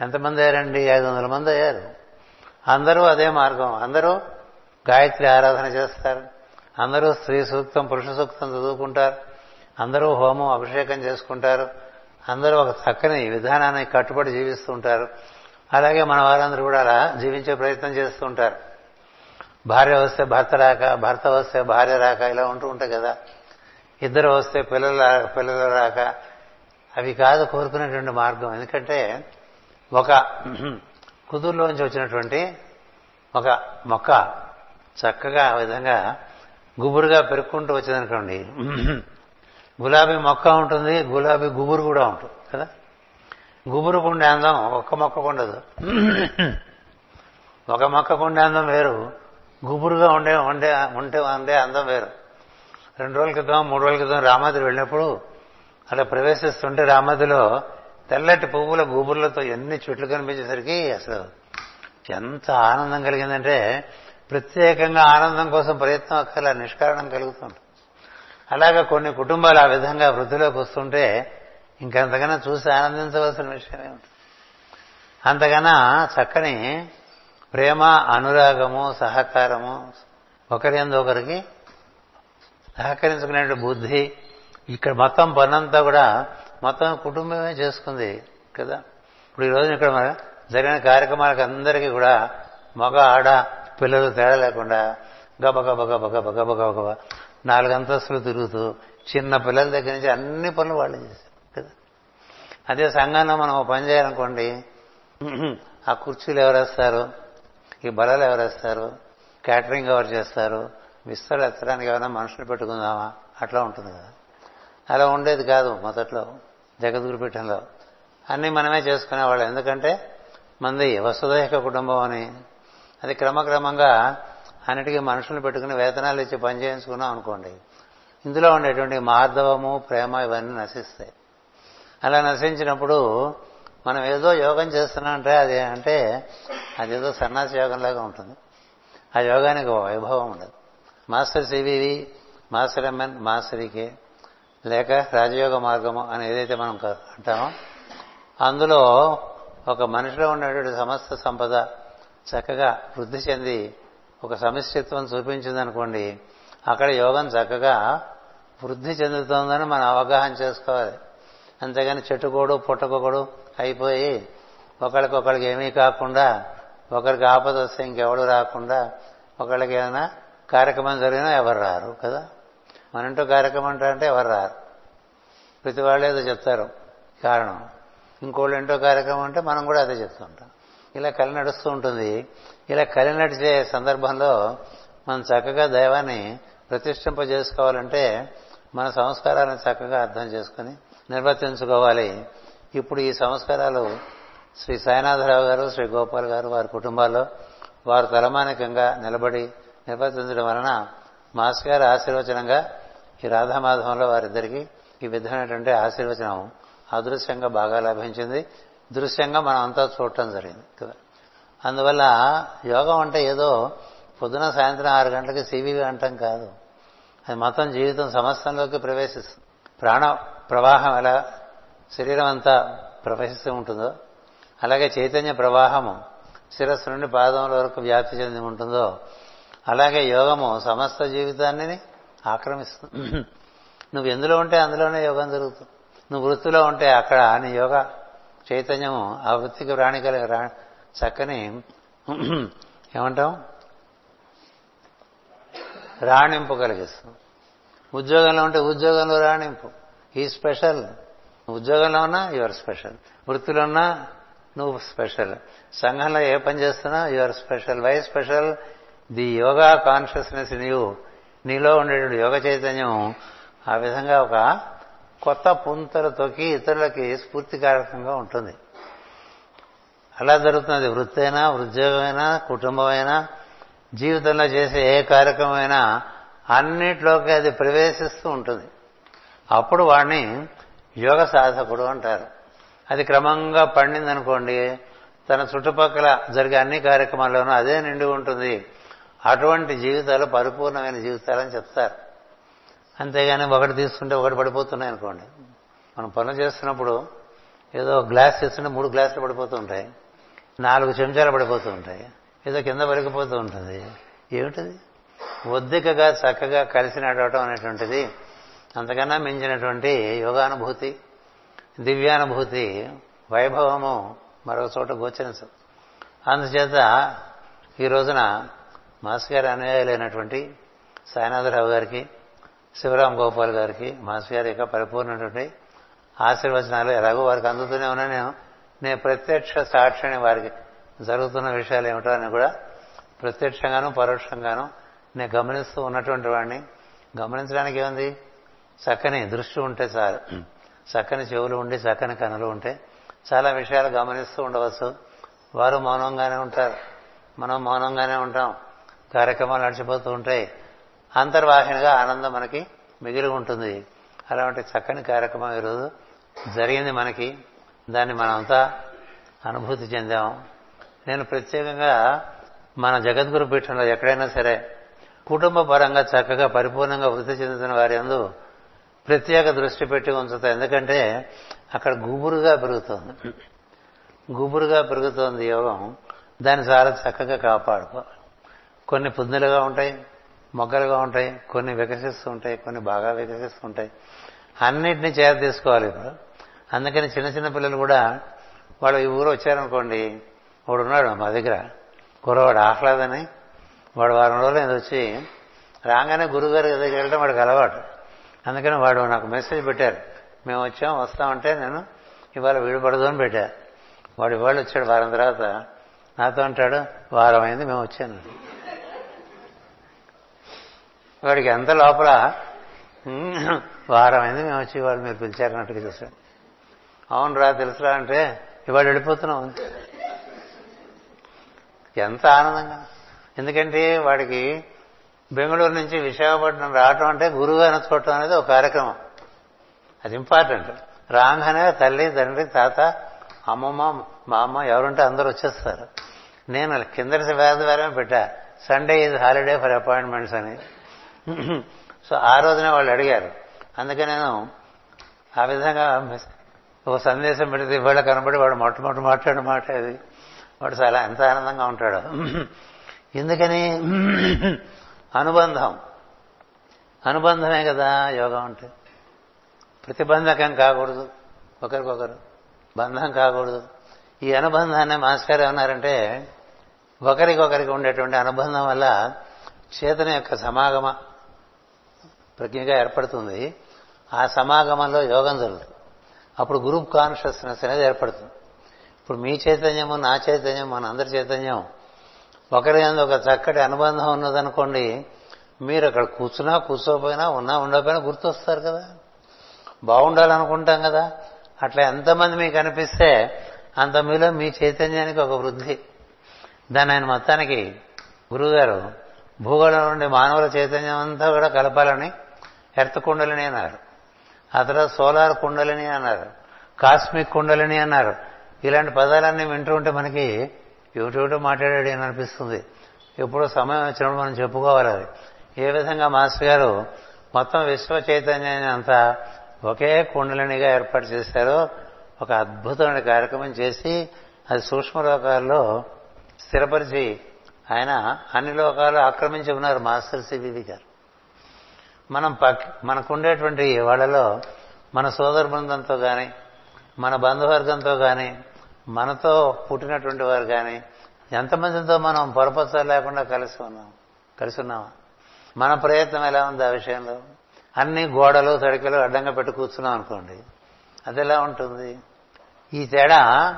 ఎంతమంది అయ్యారండి? ఐదు వందల మంది అయ్యారు. అందరూ అదే మార్గం. అందరూ గాయత్రి ఆరాధన చేస్తారు. అందరూ స్త్రీ సూక్తం పురుష సూక్తం చదువుకుంటారు. అందరూ హోమం అభిషేకం చేసుకుంటారు. అందరూ ఒక చక్కని విధానాన్ని కట్టుబడి జీవిస్తూ ఉంటారు. అలాగే మన వారందరూ కూడా అలా జీవించే ప్రయత్నం చేస్తూ ఉంటారు. భార్య వస్తే భర్త రాక భర్త వస్తే భార్య రాక ఇలా ఉంటూ ఉంటాయి కదా. ఇద్దరు వస్తే పిల్లలు పిల్లలు రాక అవి కాదు కోరుకునేటువంటి మార్గం. ఎందుకంటే ఒక కుదురులోంచి వచ్చినటువంటి ఒక మొక్క చక్కగా ఆ విధంగా గుబురుగా పెరుక్కుంటూ వచ్చిందనుకోండి గులాబీ మొక్క ఉంటుంది గులాబీ గుబురు కూడా ఉంటుంది కదా? గుబురు ఉండే అందం ఒక్క మొక్కకు ఉండదు. ఒక మొక్క ఉండే అందం వేరు గుబురుగా ఉండే ఉండే ఉంటే ఉండే అందం వేరు. రెండు రోజుల క్రితం మూడు రోజుల క్రితం రామాద్రి వెళ్ళినప్పుడు అలా ప్రవేశిస్తుంటే రామాదిలో తెల్లటి పువ్వుల గూబుర్లతో ఎన్ని చెట్లు కనిపించేసరికి అసలు ఎంత ఆనందం కలిగిందంటే ప్రత్యేకంగా ఆనందం కోసం ప్రయత్నం అక్కర్లా నిష్కారణం కలుగుతుంది. అలాగా కొన్ని కుటుంబాలు ఆ విధంగా వృద్ధిలోకి వస్తుంటే ఇంకంతకన్నా చూసి ఆనందించవలసిన విషయమే ఉంటుంది అంతకన్నా చక్కని ప్రేమ అనురాగము సహకారము ఒకరి ఒకరికి సహకరించుకునే బుద్ధి ఇక్కడ మొత్తం పనంతా కూడా మొత్తం కుటుంబమే చేసుకుంది కదా? ఇప్పుడు ఈ రోజున ఇక్కడ మన జరిగిన కార్యక్రమాలకు అందరికీ కూడా మగ ఆడ పిల్లలు తేడా లేకుండా గబ గబ గబ గబ గబ గబ గబ నాలుగు అంతస్తులు తిరుగుతూ చిన్న పిల్లల దగ్గర నుంచి అన్ని పనులు వాళ్ళు చేశారు కదా? అదే సంఘంలో మనం పని చేయాలనుకోండి ఆ కుర్చీలు ఎవరేస్తారు ఈ బలాలు ఎవరేస్తారు క్యాటరింగ్ ఎవరు చేస్తారు? విస్తరణ ఎత్తడానికి ఏమైనా మనుషులు పెట్టుకుందామా? అట్లా ఉంటుంది కదా? అలా ఉండేది కాదు మొదట్లో జగద్గురు పీఠంలో. అన్నీ మనమే చేసుకునేవాళ్ళం. ఎందుకంటే మంది వసుదైక కుటుంబం అని. అది క్రమక్రమంగా అన్నిటికీ మనుషులు పెట్టుకుని వేతనాలు ఇచ్చి పని చేయించుకున్నాం అనుకోండి. ఇందులో ఉండేటువంటి మార్ధవము ప్రేమ ఇవన్నీ నశిస్తాయి. అలా నశించినప్పుడు మనం ఏదో యోగం చేస్తున్నామంటే అది అంటే అదేదో సన్నాసి యోగంలాగా ఉంటుంది. ఆ యోగానికి వైభవం ఉండదు. మాస్టర్ సివివి మాస్టర్ ఎంఎన్ మాస్టరీకే లేక రాజయోగ మార్గము అని ఏదైతే మనం అంటామో అందులో ఒక మనిషిలో ఉన్నటువంటి సమస్త సంపద చక్కగా వృద్ధి చెంది ఒక సమిష్టిత్వం చూపించిందనుకోండి అక్కడ యోగం చక్కగా వృద్ధి చెందుతోందని మనం అవగాహన చేసుకోవాలి. అంతేగాని చెట్టుకోడు పుట్టకొకడు అయిపోయి ఒకరికొకరికి ఏమీ కాకుండా ఒకరికి ఆపద వస్తే ఇంకెవడు రాకుండా ఒకళ్ళకి ఏమైనా కార్యక్రమం జరిగినా ఎవరు రారు కదా? మన ఇంటో కార్యక్రమం అంటే ఎవరు రారు. ప్రతి వాళ్ళు ఏదో చెప్తారు. కారణం. ఇంకోళ్ళు ఇంటో కార్యక్రమం అంటే మనం కూడా అదే చెప్తూ ఉంటాం. ఇలా కలి నడుస్తూ ఉంటుంది. ఇలా కలి నడిచే సందర్భంలో మనం చక్కగా దైవాన్ని ప్రతిష్ఠింపజేసుకోవాలంటే మన సంస్కారాలను చక్కగా అర్థం చేసుకుని నిర్వర్తించుకోవాలి. ఇప్పుడు ఈ సంస్కారాలు శ్రీ సాయినాథరావు గారు శ్రీ గోపాల్ గారు వారి కుటుంబాల్లో వారు తలమానికంగా నిలబడి నిర్వర్తించడం వలన మాస్ గారి ఆశీర్వచనంగా ఈ రాధామాధవంలో వారిద్దరికీ ఈ విధమైనటువంటి ఆశీర్వచనం అదృశ్యంగా బాగా లభించింది. దృశ్యంగా మనం అంతా చూడటం జరిగింది కదా. అందువల్ల యోగం అంటే ఏదో పొద్దున సాయంత్రం ఆరు గంటలకి సివివి అంటాం కాదు. అది మొత్తం జీవితం సమస్తంలోకి ప్రవేశిస్తుంది. ప్రాణ ప్రవాహం ఎలా శరీరం అంతా ప్రవహిస్తూ ఉంటుందో అలాగే చైతన్య ప్రవాహము శిరస్సు నుండి పాదముల వరకు వ్యాప్తి చెంది ఉంటుందో అలాగే యోగము సమస్త జీవితాన్ని ఆక్రమిస్తుంది. నువ్వు ఎందులో ఉంటే అందులోనే యోగం జరుగుతుంది. నువ్వు వృత్తిలో ఉంటే అక్కడ నీ యోగ చైతన్యము ఆ వృత్తికి రాణి కలిగి రా చక్కని ఏమంటాం? రాణింపు కలిగిస్తుంది. ఉద్యోగంలో ఉంటే ఉద్యోగంలో రాణింపు. ఈ స్పెషల్. ఉద్యోగంలో ఉన్నా యువర్ స్పెషల్. వృత్తిలో ఉన్నా నువ్వు స్పెషల్. సంఘంలో ఏ పని చేస్తున్నా your special. Why special? The yoga consciousness నీవు నీలో ఉండేటువంటి యోగ చైతన్యం ఆ విధంగా ఒక కొత్త పుంతలు తొక్కి ఇతరులకి స్ఫూర్తికారకంగా ఉంటుంది. అలా జరుగుతుంది వృత్తి అయినా ఉద్యోగమైనా కుటుంబమైనా జీవితంలో చేసే ఏ కార్యక్రమమైనా అన్నిట్లోకి అది ప్రవేశిస్తూ ఉంటుంది. అప్పుడు వాడిని యోగ సాధకుడు అంటారు. అది క్రమంగా పండిందనుకోండి తన చుట్టుపక్కల జరిగే అన్ని కార్యక్రమాల్లోనూ అదే నిండి ఉంటుంది. అటువంటి జీవితాలు పరిపూర్ణమైన జీవితాలని చెప్తారు. అంతేగాని ఒకటి తీసుకుంటే ఒకటి పడిపోతున్నాయి అనుకోండి. మనం పనులు చేస్తున్నప్పుడు ఏదో గ్లాస్ తీసుకుంటే మూడు గ్లాసులు పడిపోతూ ఉంటాయి. నాలుగు చెంచాలు పడిపోతూ ఉంటాయి. ఏదో కింద పడిపోతూ ఉంటుంది. ఏమిటది? ఒద్దికగా చక్కగా కలిసి నడవటం అనేటువంటిది అంతకన్నా మించినటువంటి యోగానుభూతి దివ్యానుభూతి వైభవము మరొక చోట గోచరించదు. అందుచేత ఈ రోజున మాస్ గారి అనుయాయులైనటువంటి సాయినాథరావు గారికి శివరాం గోపాల్ గారికి మాస్ గారి యొక్క పరిపూర్ణటువంటి ఆశీర్వచనాలు ఎలాగో వారికి అందుతూనే ఉన్నా నేను నేను ప్రత్యక్ష సాక్షిని వారికి జరుగుతున్న విషయాలు ఏమిటో అని కూడా ప్రత్యక్షంగాను పరోక్షంగాను నేను గమనిస్తూ ఉన్నటువంటి వాడిని. గమనించడానికి ఏముంది? చక్కని దృష్టి ఉంటే చాలు. చక్కని చెవులు ఉండి చక్కని కనులు ఉంటే చాలా విషయాలు గమనిస్తూ ఉండవచ్చు. వారు మౌనంగానే ఉంటారు. మనం మౌనంగానే ఉంటాం. కార్యక్రమాలు నడిచిపోతూ ఉంటాయి అంతర్వాహినిగా ఆనందం మనకి మిగిలి ఉంటుంది. అలాంటి చక్కని కార్యక్రమం ఈరోజు జరిగింది మనకి. దాన్ని మనమంతా అనుభూతి చెందాం. నేను ప్రత్యేకంగా మన జగద్గురు పీఠంలో ఎక్కడైనా సరే కుటుంబ పరంగా చక్కగా పరిపూర్ణంగా వృద్ధి చెందుతున్న వారి అందు ప్రత్యేక దృష్టి పెట్టి ఉంచుతాం. ఎందుకంటే అక్కడ గుబురుగా పెరుగుతోంది. గుబురుగా పెరుగుతోంది యోగం. దాన్ని చాలా చక్కగా కాపాడుకోవాలి కొన్ని పుందులుగా ఉంటాయి మొగ్గలుగా ఉంటాయి కొన్ని వికసిస్తూ ఉంటాయి కొన్ని బాగా వికసిస్తూ ఉంటాయి. అన్నిటినీ చేర తీసుకోవాలి ఇప్పుడు. అందుకని చిన్న చిన్న పిల్లలు కూడా వాళ్ళు ఈ ఊరు వచ్చారనుకోండి వాడు ఉన్నాడు మా దగ్గర. కుర్రవాడు ఆహ్లాదని వాడు వారం రోజులు ఏదో వచ్చి రాగానే గురుగారి దగ్గరికి వెళ్ళడం వాడికి అలవాటు. అందుకని వాడు నాకు మెసేజ్ పెట్టారు. మేము వచ్చాం వస్తామంటే నేను ఇవాళ వీడుపడదు అని పెట్టారు వాడు ఇవాళ వచ్చాడు వారం తర్వాత. నాతో అంటాడు వారం అయింది మేము వచ్చాను. వాడికి ఎంత లోపల వారం అయింది మేము వచ్చి వాళ్ళు మీరు పిలిచారన్నట్టుగా చూసాడు అవును రా తెలుసురా అంటే ఇవాళ వెళ్ళిపోతున్నాం అంతే. ఎంత ఆనందంగా. ఎందుకంటే వాడికి బెంగళూరు నుంచి విశాఖపట్నం రావటం అంటే గురువు అనుకోవటం అనేది ఒక కార్యక్రమం. అది ఇంపార్టెంట్. రాగానే తల్లి తండ్రి తాత అమ్మమ్మ మా అమ్మ ఎవరుంటే అందరూ వచ్చేస్తారు. నేను కిందటి వేదవారమే పెట్టా. సండే ఇది హాలిడే ఫర్ అపాయింట్మెంట్స్ అని. సో ఆ రోజునే వాళ్ళు అడిగారు. అందుకే నేను ఆ విధంగా ఒక సందేశం పెడితే ఇవాళ కనబడి వాడు మొట్టమొదటి మాట్లాడు మాట అది. వాడు చాలా ఎంత ఆనందంగా ఉంటాడు. ఎందుకని? అనుబంధం. అనుబంధమే కదా యోగం అంటే. ప్రతిబంధకం కాకూడదు. ఒకరికొకరు. బంధం కాకూడదు. ఈ అనుబంధాన్ని మాస్టర్ ఏమన్నారంటే ఒకరికొకరికి ఉండేటువంటి అనుబంధం వల్ల చేతన యొక్క సమాగమ ప్రజ్ఞగా ఏర్పడుతుంది. ఆ సమాగమంలో యోగం జరుగుతుంది. అప్పుడు గ్రూప్ కాన్షియస్నెస్ అనేది ఏర్పడుతుంది. ఇప్పుడు మీ చైతన్యము నా చైతన్యం మన అందరి చైతన్యం ఒకరి అందు ఒక చక్కటి అనుబంధం ఉన్నదనుకోండి మీరు అక్కడ కూర్చున్నా కూర్చోపోయినా ఉన్నా ఉండకపోయినా గుర్తొస్తారు కదా. బాగుండాలనుకుంటాం కదా. అట్లా ఎంతమంది మీకు అనిపిస్తే అంత మీలో మీ చైతన్యానికి ఒక వృద్ధి. దాన్ని ఆయన మొత్తానికి గురువుగారు భూగోళం నుండి మానవుల చైతన్యం అంతా కూడా కలపాలని ఎర్త్ కుండలిని అన్నారు. ఆ తర్వాత సోలార్ కుండలిని అన్నారు. కాస్మిక్ కుండలిని అన్నారు. ఇలాంటి పదాలన్నీ వింటూ ఉంటే మనకి ఏమిటో మాట్లాడాడు అని అనిపిస్తుంది. ఎప్పుడో సమయం వచ్చినప్పుడు మనం చెప్పుకోవాలి అది. ఏ విధంగా మాస్టర్ గారు మొత్తం విశ్వ చైతన్యాన్ని అంతా ఒకే కుండలినిగా ఏర్పాటు చేశారో ఒక అద్భుతమైన కార్యక్రమం చేసి అది సూక్ష్మ లోకాల్లో స్థిరపరిచి ఆయన అన్ని లోకాలు ఆక్రమించి ఉన్నారు మాస్టర్ సిబివి గారు. మనం పక్ మనకుండేటువంటి వాళ్ళలో మన సోదర బృందంతో కానీ మన బంధువర్గంతో కానీ మనతో పుట్టినటువంటి వారు కానీ ఎంతమందితో మనం పొరపచ్చ లేకుండా కలిసి ఉన్నాం కలిసి ఉన్నామా? మన ప్రయత్నం ఎలా ఉంది ఆ విషయంలో? అన్ని గోడలు తడికలు అడ్డంగా పెట్టి కూర్చున్నాం అనుకోండి. అది ఎలా ఉంటుంది? ఈ తేడా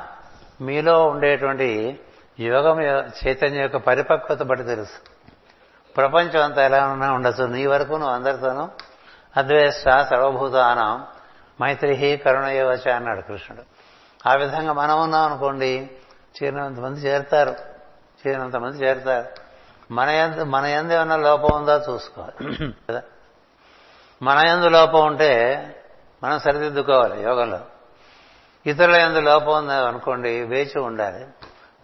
మీలో ఉండేటువంటి యోగం యొ- చైతన్యం యొక్క పరిపక్వత బట్టి తెలుస్తుంది ప్రపంచం అంతా ఎలా ఉన్నా ఉండొచ్చు. నీ వరకు నువ్వు అందరితోనూ అద్వేష్ట సర్వభూతానం మైత్రి కరుణయోచ అన్నాడు కృష్ణుడు. ఆ విధంగా మనం ఉన్నాం అనుకోండి చేరినంత మంది చేరుతారు. చేరినంత మంది చేరుతారు. మన ఎందు మన ఎందు ఏమన్నా లోపం ఉందో చూసుకోవాలి. కదా? మన ఎందు లోపం ఉంటే మనం సరిదిద్దుకోవాలి యోగంలో. ఇతరుల ఎందు లోపం ఉందనుకోండి వేచి ఉండాలి.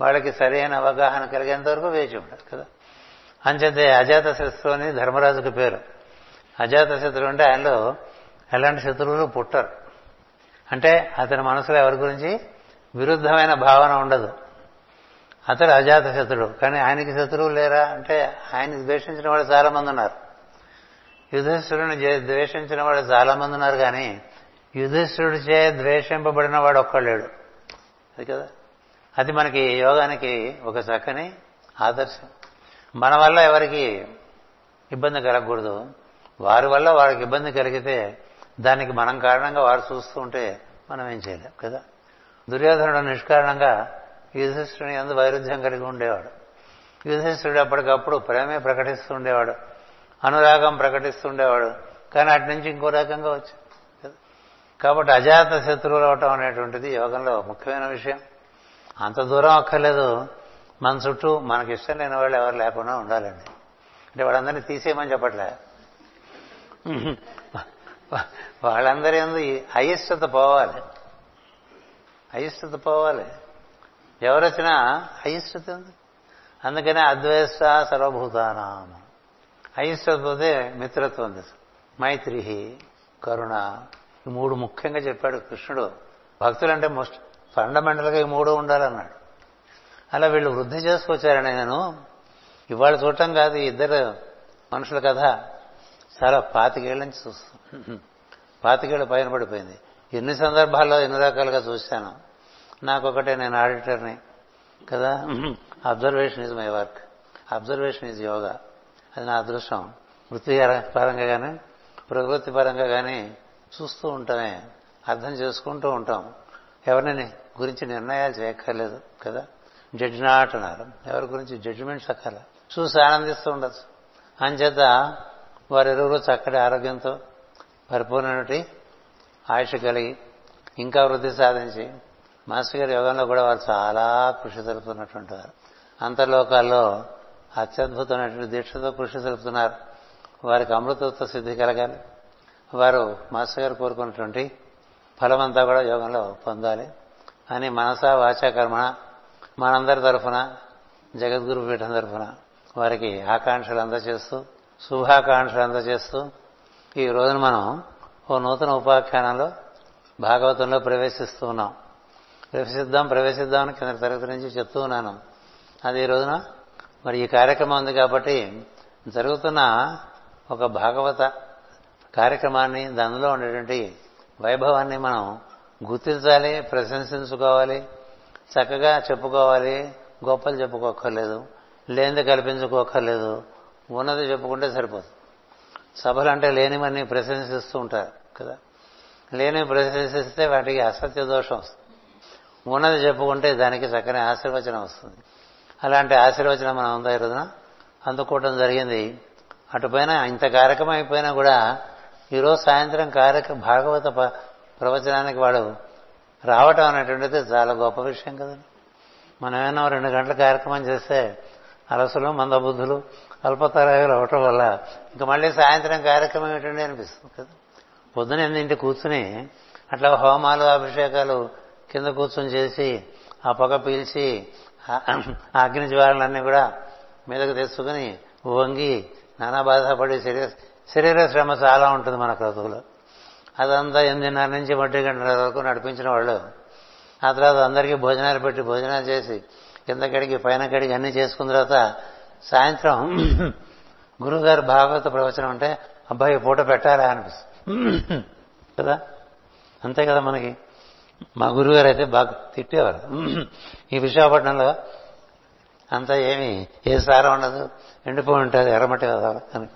వాళ్ళకి సరైన అవగాహన కలిగేంత వరకు వేచి ఉండాలి కదా? అంచేతే అజాత శత్రువు అని ధర్మరాజుకి పేరు. అజాత శత్రువు అంటే ఆయనలో ఎలాంటి శత్రువులు పుట్టరు. అంటే అతని మనసులో ఎవరి గురించి? విరుద్ధమైన భావన ఉండదు. అతడు అజాత శత్రుడు. కానీ ఆయనకి శత్రువులు లేరా? అంటే ఆయన ద్వేషించిన వాళ్ళు చాలా మంది ఉన్నారు యుధిష్ఠుడిని ద్వేషించిన వాళ్ళు చాలా మంది ఉన్నారు కానీ యుధిష్ఠుడిచే ద్వేషింపబడిన వాడు ఒక్కళ్ళేడు అది కదా? అది మనకి యోగానికి ఒక చక్కని ఆదర్శం. మన వల్ల ఎవరికి ఇబ్బంది కలగకూడదు. వారి వల్ల వారికి ఇబ్బంది కలిగితే దానికి మనం కారణంగా వారు చూస్తూ ఉంటే మనం ఏం చేయలేం కదా? దుర్యోధనుడు నిష్కారణంగా యుధిష్ఠుని ఎందు వైరుధ్యం కలిగి ఉండేవాడు. యుధిష్ఠుడు అప్పటికప్పుడు ప్రేమే ప్రకటిస్తూ ఉండేవాడు. అనురాగం ప్రకటిస్తూ ఉండేవాడు. కానీ అటు నుంచి ఇంకో రకంగా వచ్చి కాబట్టి అజాత శత్రువులు అవటం అనేటువంటిది యోగంలో ముఖ్యమైన విషయం. అంత దూరం అక్కర్లేదు. మన చుట్టూ మనకి ఇష్టం లేని వాళ్ళు ఎవరు లేకుండా ఉండాలండి. అంటే వాళ్ళందరినీ తీసేయమని చెప్పట్లే. వాళ్ళందరి ఎందు అయిష్టత పోవాలి. అయిష్టత పోవాలి. ఎవరొచ్చినా అయిష్టత ఉంది. అందుకనే అద్వేష్ట సర్వభూతానాం. అయిష్టత పోతే మిత్రత్వం ఉంది. మైత్రి కరుణ ఈ మూడు ముఖ్యంగా చెప్పాడు కృష్ణుడు. భక్తులంటే మోస్ట్ ఫండమెంటల్గా ఈ మూడు ఉండాలన్నాడు. అలా వీళ్ళు వృద్ధి చేసుకొచ్చారని నేను ఇవాళ చూడటం కాదు ఈ ఇద్దరు మనుషుల కథ. చాలా పాతికేళ్ళ నుంచి చూస్తాను పాతికేళ్ళు పైన పడిపోయింది. ఎన్ని సందర్భాల్లో ఎన్ని రకాలుగా చూశాను. నాకొకటే నేను ఆడిటర్ని. కదా? Observation is my work. Observation is yoga. అది నా అదృష్టం. వృత్తి పరంగా కానీ ప్రకృతి పరంగా కానీ చూస్తూ ఉంటామే. అర్థం చేసుకుంటూ ఉంటాం. ఎవరిని గురించి నిర్ణయాలు చేయక్కర్లేదు. కదా? జడ్జి నాట్ అన్నారు ఎవరి గురించి? జడ్జిమెంట్స్ అక్కర్ల. చూసి ఆనందిస్తూ ఉండొచ్చు. అంచేత వారిరువురు చక్కటి ఆరోగ్యంతో పరిపూర్ణటి ఆయుష కలిగి ఇంకా వృద్ధి సాధించి మాస్టర్ గారి యోగంలో కూడా వారు చాలా కృషి జరుపుతున్నటువంటి వారు అంతర్లోకాల్లో అత్యద్భుతమైనటువంటి దీక్షతో కృషి జరుపుతున్నారు. వారికి అమృతత్వ సిద్ధి కలగాలి. వారు మాస్టర్ గారు కోరుకున్నటువంటి ఫలమంతా కూడా యోగంలో పొందాలి. అని మనసా వాచాకర్మణ మనందరి తరఫున జగద్గురు పీఠం తరఫున వారికి ఆకాంక్షలు అందజేస్తూ శుభాకాంక్షలు అందజేస్తూ ఈ రోజున మనం ఓ నూతన ఉపాఖ్యానంలో భాగవతంలో ప్రవేశిస్తూ ఉన్నాం. ప్రవేశిద్దాం ప్రవేశిద్దాం అని కింద తరగతి నుంచి చెప్తూ ఉన్నాను. అది ఈ రోజున మరి ఈ కార్యక్రమం ఉంది కాబట్టి జరుగుతున్న ఒక భాగవత కార్యక్రమాన్ని దానిలో ఉండేటువంటి వైభవాన్ని మనం గుర్తించాలి ప్రశంసించుకోవాలి చక్కగా చెప్పుకోవాలి. గొప్పలు చెప్పుకోక్కర్లేదు. లేనిది కల్పించుకోక్కర్లేదు. ఉన్నది చెప్పుకుంటే సరిపోతుంది. సభలు అంటే లేనివన్నీ ప్రశంసిస్తూ ఉంటారు కదా. లేనివి ప్రశంసిస్తే వాటికి అసత్య దోషం వస్తుంది. ఉన్నది చెప్పుకుంటే దానికి చక్కని ఆశీర్వచనం వస్తుంది. అలాంటి ఆశీర్వచనం మనం ఉందా ఈరోజున? అందుకోవడం జరిగింది. అటుపైన ఇంత కార్యక్రమం అయిపోయినా కూడా ఈరోజు సాయంత్రం కార్యక్రమ భాగవత ప్రవచనానికి వాడు రావటం అనేటువంటిది చాలా గొప్ప విషయం కదా. మనం రెండు గంటల కార్యక్రమం చేస్తే అలసులు మందబుద్ధులు అల్పతరాయులు అవటం వల్ల ఇంకా మళ్ళీ సాయంత్రం కార్యక్రమం ఏంటండి అనిపిస్తుంది కదా. పొద్దున ఎన్నింటి కూర్చుని అట్లా హోమాలు అభిషేకాలు కింద కూర్చొని చేసి ఆ పొగ పీల్చి అగ్ని జ్వాలన్నీ కూడా మీదకు తెచ్చుకుని వంగి నానా బాధపడి శరీర శరీర శ్రమ చాలా ఉంటుంది మన క్రతువులో. అదంతా ఎనిమిదిన్నర నుంచి ఒంటి గంటల వరకు నడిపించిన వాళ్ళు. ఆ తర్వాత అందరికీ భోజనాలు పెట్టి భోజనాలు చేసి కింద కడిగి పైన కడిగి అన్ని చేసుకున్న తర్వాత సాయంత్రం గురువుగారు భాగవత ప్రవచనం అంటే అబ్బాయి పూట పెట్టారా అనిపిస్తుంది. కదా? అంతే కదా మనకి. మా గురువుగారు అయితే బాగా తిట్టేవారు. ఈ విశాఖపట్నంలో అంతా ఏమి ఏ సారం ఉండదు. ఎండిపోయి ఉంటుంది ఎర్రమట్టి కదా అని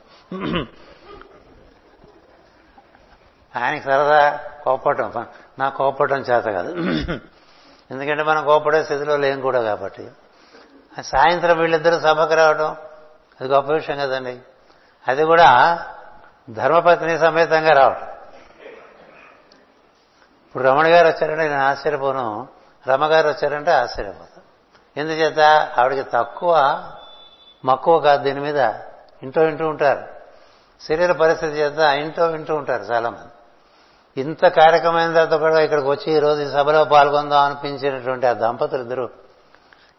ఆయనకి సరదా కోపడటం. నా కోపడటం చేత కాదు. ఎందుకంటే మనం కోపడే స్థితిలో లేం కూడా కాబట్టి. సాయంత్రం వీళ్ళిద్దరూ సభకు రావడం అది గొప్ప విషయం కదండి. అది కూడా ధర్మపత్ని సమేతంగా రావడం ఇప్పుడు రమణ గారు వచ్చారంటే నేను ఆశ్చర్యపోను. రమగారు వచ్చారంటే ఆశ్చర్యపోతాను. ఎందుచేత? ఆవిడకి తక్కువ మక్కువ కాదు దీని మీద. ఇంటో వింటూ ఉంటారు. శరీర పరిస్థితి చేత ఇంటో వింటూ ఉంటారు చాలామంది. ఇంత కార్యక్రమమైన తర్వాత కూడా ఇక్కడికి వచ్చి ఈ రోజు ఈ సభలో పాల్గొందాం అనిపించినటువంటి ఆ దంపతులు ఇద్దరు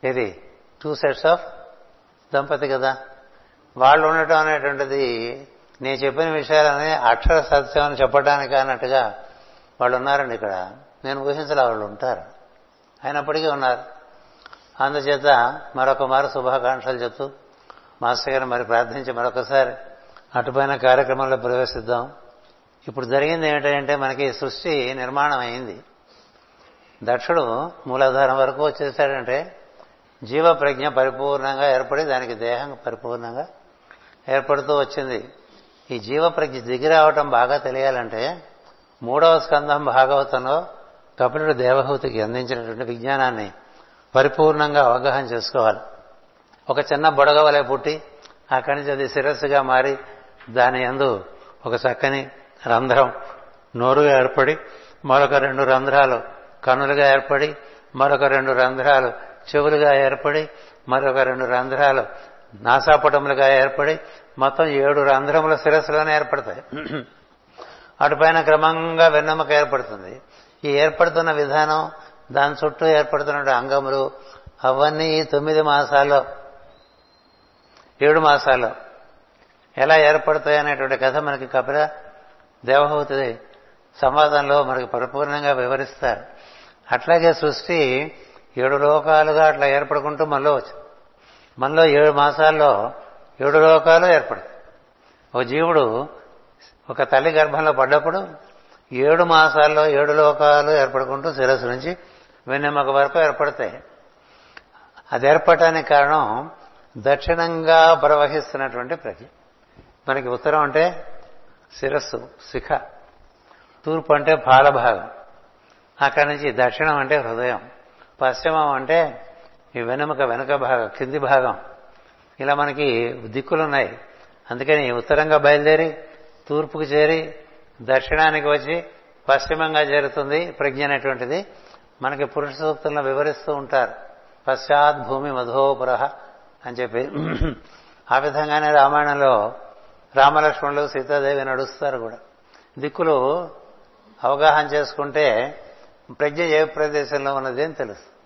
ఇది టూ సెట్స్ ఆఫ్ దంపతి కదా. వాళ్ళు ఉండటం అనేటువంటిది నేను చెప్పిన విషయాలని అక్షర సత్యం అని చెప్పడానికి అన్నట్టుగా వాళ్ళు ఉన్నారండి ఇక్కడ. నేను ఊహించలే వాళ్ళు ఉంటారు. అయినప్పటికీ ఉన్నారు. అందుచేత మరొక మారు శుభాకాంక్షలు చెప్తూ మాస్టర్ గారిని మరి ప్రార్థించి మరొకసారి అటుపైన కార్యక్రమంలో ప్రవేశిద్దాం. ఇప్పుడు జరిగింది ఏమిటంటే మనకి సృష్టి నిర్మాణం అయింది దక్షుడు మూలాధారం వరకు వచ్చేసాడంటే జీవ ప్రజ్ఞ పరిపూర్ణంగా ఏర్పడి దానికి దేహం పరిపూర్ణంగా ఏర్పడుతూ వచ్చింది. ఈ జీవ ప్రజ్ఞ దిగి రావటం బాగా తెలియాలంటే మూడవ స్కంధం భాగవతంలో కపిలుడు దేవహూతికి అందించినటువంటి విజ్ఞానాన్ని పరిపూర్ణంగా అవగాహన చేసుకోవాలి. ఒక చిన్న బుడగ వలె పుట్టి అక్కడి నుంచి అది శిరస్సుగా మారి దాని ఎందు ఒక చక్కని రంధ్రం నోరుగా ఏర్పడి మరొక రెండు రంధ్రాలు కనులుగా ఏర్పడి మరొక రెండు రంధ్రాలు చెవులుగా ఏర్పడి మరొక రెండు రంధ్రాలు నాసాపటములుగా ఏర్పడి మొత్తం ఏడు రంధ్రముల శిరస్సులోనే ఏర్పడతాయి. అటుపైన క్రమంగా వెన్నెముక ఏర్పడుతుంది. ఈ ఏర్పడుతున్న విధానం దాని చుట్టూ ఏర్పడుతున్న అంగములు అవన్నీ ఈ తొమ్మిది మాసాల్లో ఏడు మాసాల్లో ఎలా ఏర్పడతాయి అనేటువంటి కథ మనకి కపిల దేవహూతి సంవాదంలో మనకు పరిపూర్ణంగా వివరిస్తారు. అట్లాగే సృష్టి ఏడు లోకాలుగా అట్లా ఏర్పడుకుంటూ మనలో వచ్చి మనలో ఏడు మాసాల్లో ఏడు లోకాలు ఏర్పడు. ఒక జీవుడు ఒక తల్లి గర్భంలో పడ్డప్పుడు ఏడు మాసాల్లో ఏడు లోకాలు ఏర్పడుకుంటూ శిరస్సు నుంచి వెన్నెమ్మక వరకు ఏర్పడతాయి. అది ఏర్పడటానికి కారణం దక్షిణంగా ప్రవహిస్తున్నటువంటి ప్రజ. మనకి ఉత్తరం అంటే శిరస్సు శిఖ. తూర్పు అంటే పాలభాగం అక్కడి నుంచి దక్షిణం అంటే హృదయం. పశ్చిమం అంటే ఈ వెనుమక వెనుక భాగం కింది భాగం. ఇలా మనకి దిక్కులున్నాయి. అందుకని ఉత్తరంగా బయలుదేరి తూర్పుకు చేరి దక్షిణానికి వచ్చి పశ్చిమంగా చేరుతుంది ప్రజ్ఞ అనేటువంటిది. మనకి పురుష సూక్తులను వివరిస్తూ ఉంటారు. పశ్చాత్ భూమి మధోపుర అని చెప్పి. ఆ విధంగానే రామాయణంలో రామలక్ష్మణులు సీతాదేవి నడుస్తారు కూడా. దిక్కులు అవగాహన చేసుకుంటే ప్రజ్ఞ ఏ ప్రదేశంలో ఉన్నది అని తెలుసు.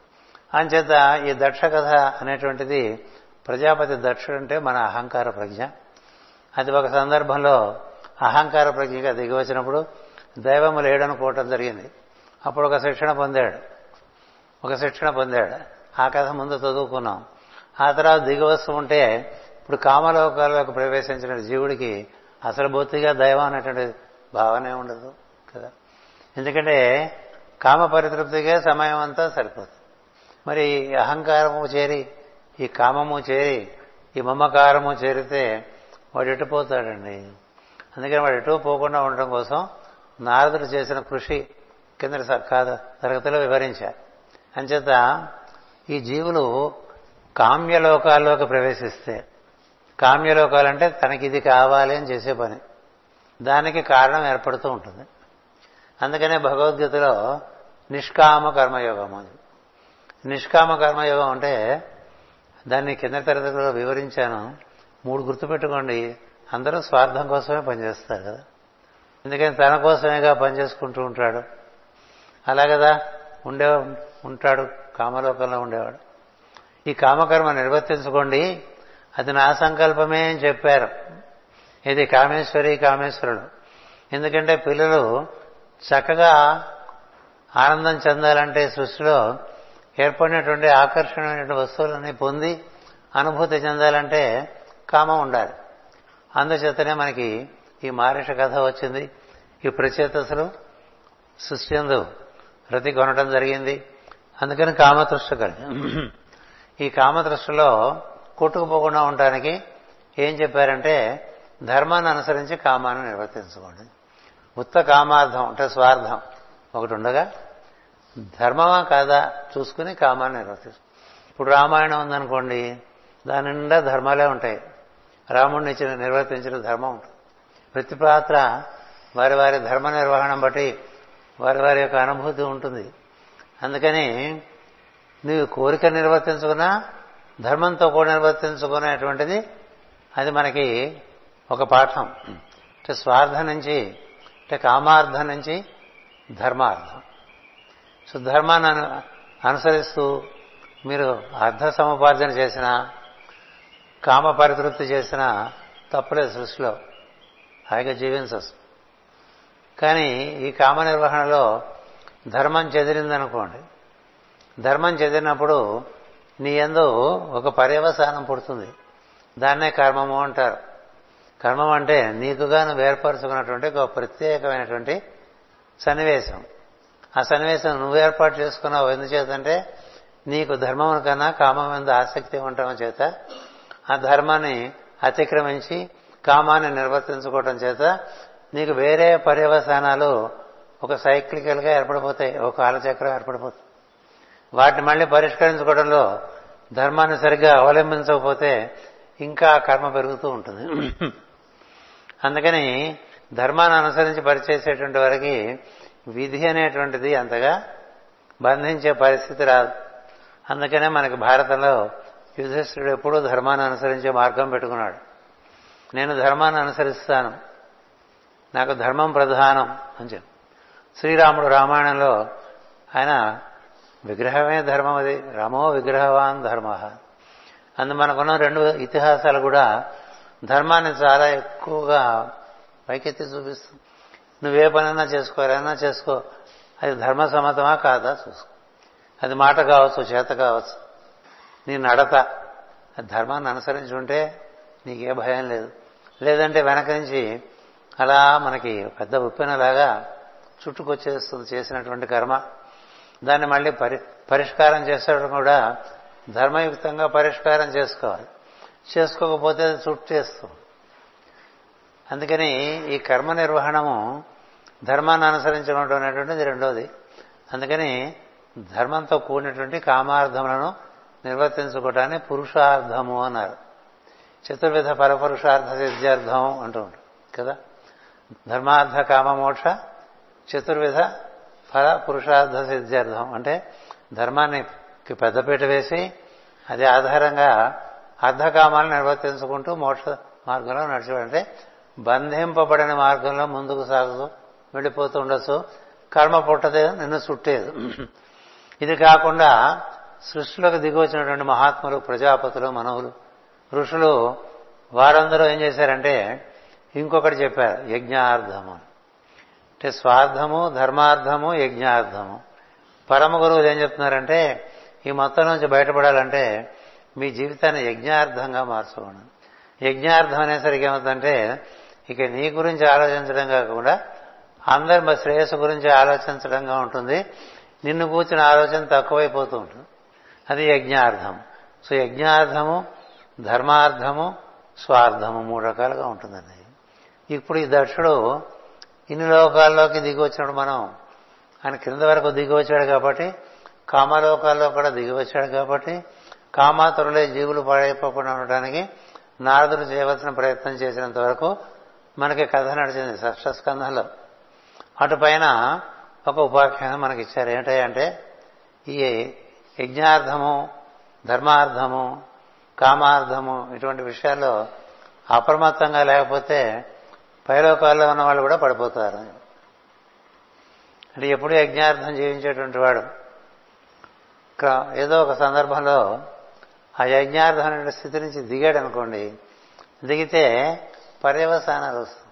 అంచేత ఈ దక్ష కథ అనేటువంటిది ప్రజాపతి దక్షుడు అంటే మన అహంకార ప్రజ్ఞ. అది ఒక సందర్భంలో అహంకార ప్రజ్ఞగా దిగివచ్చినప్పుడు దైవము లేడనుకోవటం జరిగింది. అప్పుడు ఒక శిక్షణ పొందాడు. ఒక శిక్షణ పొందాడు. ఆ కథ ముందు చదువుకున్నాం. ఆ తర్వాత దిగి వస్తూ ఉంటే ఇప్పుడు కామలోకాల్లోకి ప్రవేశించిన జీవుడికి అసలు బొత్తిగా దైవం అనేటువంటి భావనే ఉండదు కదా? ఎందుకంటే కామ పరితృప్తిగా సమయం అంతా సరిపోతుంది మరి అహంకారము చేరి ఈ కామము చేరి ఈ మమకారము చేరితే వాడు ఎటుపోతాడండి అందుకని వాడు ఎటు పోకుండా ఉండటం కోసం నారదుడు చేసిన కృషి కింద కాదు తరగతిలో వివరించారు అంచేత ఈ జీవులు కామ్యలోకాల్లోకి ప్రవేశిస్తే కామ్యలోకాలంటే తనకి ఇది కావాలి అని చేసే పని. దానికి కారణం ఏర్పడుతూ ఉంటుంది. అందుకనే భగవద్గీతలో నిష్కామ కర్మయోగం అది. నిష్కామ కర్మయోగం అంటే దాన్ని కింద తరగతిలో వివరించాను. మూడు గుర్తుపెట్టుకోండి అందరూ స్వార్థం కోసమే పనిచేస్తారు కదా. ఎందుకని తన కోసమేగా పనిచేసుకుంటూ ఉంటాడు? అలా కదా ఉండే ఉంటాడు కామలోకంలో ఉండేవాడు. ఈ కామకర్మ నిర్వర్తించుకోండి. అది నా సంకల్పమే అని చెప్పారు. ఇది కామేశ్వరి కామేశ్వరుడు. ఎందుకంటే పిల్లలు చక్కగా ఆనందం చెందాలంటే సృష్టిలో ఏర్పడినటువంటి ఆకర్షణమైన వస్తువులని పొంది అనుభూతి చెందాలంటే కామం ఉండాలి. అందుచేతనే మనకి ఈ మారిష కథ వచ్చింది. ఈ ప్రచేతసులు సృష్టి ఎందు రతి కొనటం జరిగింది. అందుకని కామతృష్ట కలిగి. ఈ కామతృష్టిలో కొట్టుకుపోకుండా ఉండటానికి ఏం చెప్పారంటే ధర్మాన్ని అనుసరించి కామాన్ని నిర్వర్తించుకోండి. ఉత్త కామార్థం అంటే స్వార్థం ఒకటి ఉండగా ధర్మమా కాదా చూసుకుని కామాన్ని నిర్వర్తించు. ఇప్పుడు రామాయణం ఉందనుకోండి దాని నిండా ధర్మాలే ఉంటాయి. రాముడిని ఇచ్చిన నిర్వర్తించిన ధర్మం ఉంటుంది. ప్రతి పాత్ర వారి వారి ధర్మ నిర్వహణ బట్టి వారి వారి యొక్క అనుభూతి ఉంటుంది. అందుకని నీవు కోరిక నిర్వర్తించుకున్నా ధర్మంతో కూడా నిర్వర్తించుకునేటువంటిది అది మనకి ఒక పాఠం. అంటే స్వార్థం నుంచి అంటే కామార్థం నుంచి ధర్మార్థం. సో ధర్మాన్ని అనుసరిస్తూ మీరు అర్థ సముపార్జన చేసిన కామ పరితృప్తి చేసిన తప్పులే సృష్టిలో. హాయిగా జీవించచ్చు. కానీ ఈ కామ నిర్వహణలో ధర్మం చెదిరిందనుకోండి. ధర్మం చెదిరినప్పుడు నీ ఎందు ఒక పర్యవసానం పుడుతుంది. దాన్నే కర్మము అంటారు. కర్మం అంటే నీకుగాను వేర్పరుచుకున్నటువంటి ఏర్పరచుకున్నటువంటి ఒక ప్రత్యేకమైనటువంటి సన్నివేశం. ఆ సన్నివేశం నువ్వు ఏర్పాటు చేసుకున్నావు ఎందుచేతంటే నీకు ధర్మం కన్నా కామం మీద ఆసక్తి ఉండటం చేత ఆ ధర్మాన్ని అతిక్రమించి కామాన్ని నిర్వర్తించుకోవటం చేత నీకు వేరే పర్యవసానాలు ఒక సైక్లికల్గా ఏర్పడిపోతాయి ఒక కాలచక్రం ఏర్పడిపోతుంది. వాటిని మళ్ళీ పరిష్కరించుకోవడంలో ధర్మాన్ని సరిగ్గా అవలంబించకపోతే ఇంకా కర్మ పెరుగుతూ ఉంటుంది. అందుకని ధర్మాన్ని అనుసరించి పరిచేసేటువంటి వారికి విధి అనేటువంటిది అంతగా బంధించే పరిస్థితి రాదు. అందుకనే మనకి భారతంలో యుధిష్ఠుడు ఎప్పుడూ ధర్మాన్ని అనుసరించే మార్గం పెట్టుకున్నాడు. నేను ధర్మాన్ని అనుసరిస్తాను. నాకు ధర్మం ప్రధానం అని చెప్పి. శ్రీరాముడు రామాయణంలో ఆయన విగ్రహమే ధర్మం అది. రమో విగ్రహవాన్ ధర్మ. అందు మనకున్న రెండు ఇతిహాసాలు కూడా ధర్మాన్ని చాలా ఎక్కువగా పైకెత్తి చూపిస్తుంది నువ్వే పనైనా చేసుకోవాలన్నా చేసుకో. అది ధర్మ సమ్మతమా కాదా చూసుకో. అది మాట కావచ్చు చేత కావచ్చు. నీ నడత. ధర్మాన్ని అనుసరించి ఉంటే నీకే భయం లేదు. లేదంటే వెనక నుంచి అలా మనకి పెద్ద ఉప్పెనలాగా చుట్టుకొచ్చేస్తుంది చేసినటువంటి కర్మ. దాన్ని మళ్ళీ పరి పరిష్కారం చేసేటప్పుడు కూడా ధర్మయుక్తంగా పరిష్కారం చేసుకోవాలి. చేసుకోకపోతే అది చుట్టు చేస్తుంది అందుకని ఈ కర్మ నిర్వహణము ధర్మాన్ని అనుసరించడం అనేటువంటిది రెండోది. అందుకని ధర్మంతో కూడినటువంటి కామార్థములను నిర్వర్తించుకోవటాన్ని పురుషార్థము అన్నారు. చతుర్విధ పరపురుషార్థ సిద్ధ్యార్థం అంటూ ఉంటారు కదా? ధర్మార్థ కామమోక్ష చతుర్విధ ఫల పురుషార్థ సిద్ధ్యార్థం అంటే ధర్మాన్ని పెద్దపీట వేసి అది ఆధారంగా అర్ధకామాలు నిర్వర్తించుకుంటూ మోక్ష మార్గంలో నడిచేవాడంటే బంధింపబడిన మార్గంలో ముందుకు సాగుతూ వెళ్ళిపోతూ ఉండొచ్చు. కర్మ పుట్టదే నిన్ను చుట్టేది. ఇది కాకుండా సృష్టిలోకి దిగవచ్చినటువంటి మహాత్ములు ప్రజాపతులు మనవులు ఋషులు వారందరూ ఏం చేశారంటే ఇంకొకటి చెప్పారు యజ్ఞార్థము అంటే స్వార్థము ధర్మార్థము యజ్ఞార్థము. పరమ గురువులు ఏం చెప్తున్నారంటే ఈ మొత్తం నుంచి బయటపడాలంటే మీ జీవితాన్ని యజ్ఞార్థంగా మార్చుకోండి. యజ్ఞార్థం అనేసరికి ఏమవుతుందంటే ఇక నీ గురించి ఆలోచించడం కాకుండా అందరి శ్రేయస్సు గురించి ఆలోచించడంగా ఉంటుంది. నిన్ను కూర్చుని ఆలోచన తక్కువైపోతూ ఉంటుంది. అది యజ్ఞార్థం. సో యజ్ఞార్థము ధర్మార్థము స్వార్థము మూడు రకాలుగా ఉంటుందండి. ఇప్పుడు ఈ దక్షుడు ఇన్ని లోకాల్లోకి దిగి వచ్చినప్పుడు మనం ఆయన క్రింద వరకు దిగి వచ్చాడు కాబట్టి కామలోకాల్లో కూడా దిగి వచ్చాడు కాబట్టి కామాతురులే జీవులు పాడైపోకుండా ఉండడానికి నారదుడు చేయవలసిన ప్రయత్నం చేసినంత వరకు మనకి కథ నడిచింది షష్ఠస్కంధంలో అటుపైన ఒక ఉపాఖ్యానం మనకి ఇచ్చారు ఏంటంటే ఈ యజ్ఞార్థము ధర్మార్థము కామార్థము ఇటువంటి విషయాల్లో అప్రమత్తంగా లేకపోతే పైలోకాల్లో ఉన్న వాళ్ళు కూడా పడిపోతారు. అంటే ఎప్పుడు యజ్ఞార్థం జీవించేటువంటి వాడు. ఏదో ఒక సందర్భంలో ఆ యజ్ఞార్థం స్థితి నుంచి దిగాడు అనుకోండి దిగితే పర్యవసానాలు వస్తాయి.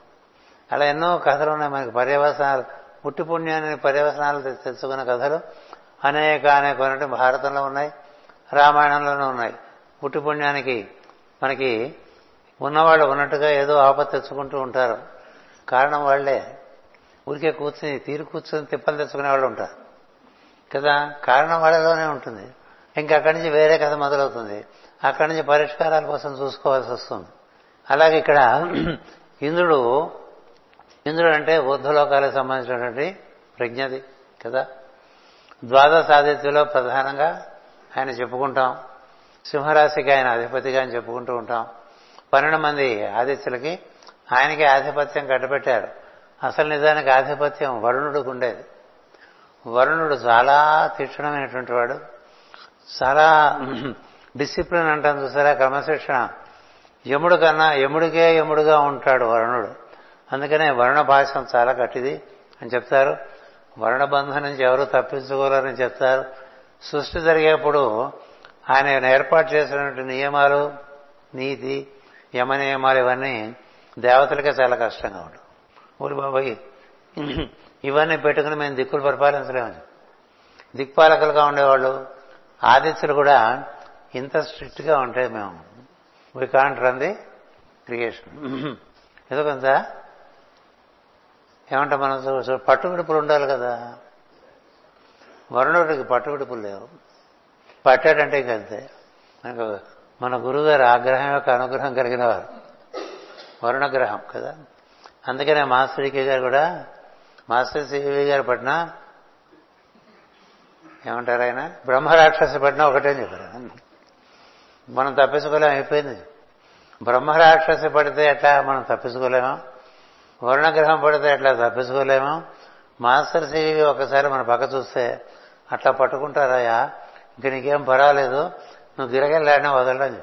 అలా ఎన్నో కథలు ఉన్నాయి మనకి. పర్యవసానాలు పుట్టి పుణ్యాన్ని పర్యవసనాలు తెచ్చుకున్న కథలు అనేక అనేక భారతంలో ఉన్నాయి రామాయణంలోనూ ఉన్నాయి. పుట్టి పుణ్యానికి మనకి ఉన్నవాళ్ళు ఉన్నట్టుగా ఏదో ఆపత్తి తెచ్చుకుంటూ ఉంటారు. కారణం వాళ్ళే ఊరికే కూర్చుని తీరు కూర్చుని తిప్పలు తెచ్చుకునే వాళ్ళు ఉంటారు. కదా? కారణం వాళ్ళలోనే ఉంటుంది. ఇంకా అక్కడి నుంచి వేరే కథ మొదలవుతుంది. అక్కడి నుంచి పరిష్కారాల కోసం చూసుకోవాల్సి వస్తుంది. అలాగే ఇక్కడ ఇంద్రుడు ఇంద్రుడు అంటే ఊర్ధ్వలోకాలకు సంబంధించినటువంటి ప్రజ్ఞది కదా? ద్వాదశాదిత్యలో ప్రధానంగా ఆయన చెప్పుకుంటాం. సింహరాశికి ఆయన అధిపతిగా అని చెప్పుకుంటూ ఉంటాం. పన్నెండు మంది ఆదిత్యులకి ఆయనకి ఆధిపత్యం కట్టబెట్టారు. అసలు నిజానికి ఆధిపత్యం వరుణుడికి ఉండేది. వరుణుడు చాలా తీక్షణమైనటువంటి వాడు. చాలా డిసిప్లిన్ అంటాం చూసారా క్రమశిక్షణ. యముడు కన్నా యముడికే యముడుగా ఉంటాడు వరుణుడు. అందుకనే వరుణ భాషం చాలా కట్టిది అని చెప్తారు. వరుణ బంధం నుంచి ఎవరు తప్పించుకోలేరని చెప్తారు. సృష్టి జరిగేప్పుడు ఆయన ఏర్పాటు చేసినటువంటి నియమాలు నీతి యమనియమాలు ఇవన్నీ దేవతలకే చాలా కష్టంగా ఉండవు ఊరి బాబాయ్. ఇవన్నీ పెట్టుకుని మేము దిక్కులు పరిపాలించలేము దిక్పాలకులుగా ఉండేవాళ్ళు ఆదిత్యులు కూడా ఇంత స్ట్రిక్ట్గా ఉంటే మేము we can't run the creation ఏదో కొంత ఏమంటే మనం? పట్టువిడుపులు ఉండాలి కదా. వరుణుడికి పట్టువిడుపులు లేవు. పట్టాడంటే ఇంకంతే. మనకు మన గురుగారు ఆగ్రహం యొక్క అనుగ్రహం కలిగిన వారు వరుణగ్రహం కదా? అందుకనే మాస్టర్కి గారు కూడా మాస్టర్ సివి గారు పట్టిన ఏమంటారు ఆయన? బ్రహ్మరాక్షసి పట్టిన ఒకటే చెప్పారు. మనం తప్పించుకోలేం అయిపోయింది. బ్రహ్మరాక్షసి పడితే ఎట్లా మనం తప్పించుకోలేమా? వరుణగ్రహం పడితే ఎట్లా తప్పించుకోలేము? మాస్టర్ సివి ఒకసారి మన పక్క చూస్తే అట్లా పట్టుకుంటారాయా ఇంక నీకేం పర్వాలేదు. నువ్వు గిరగెళ్ళాడినా వదలడం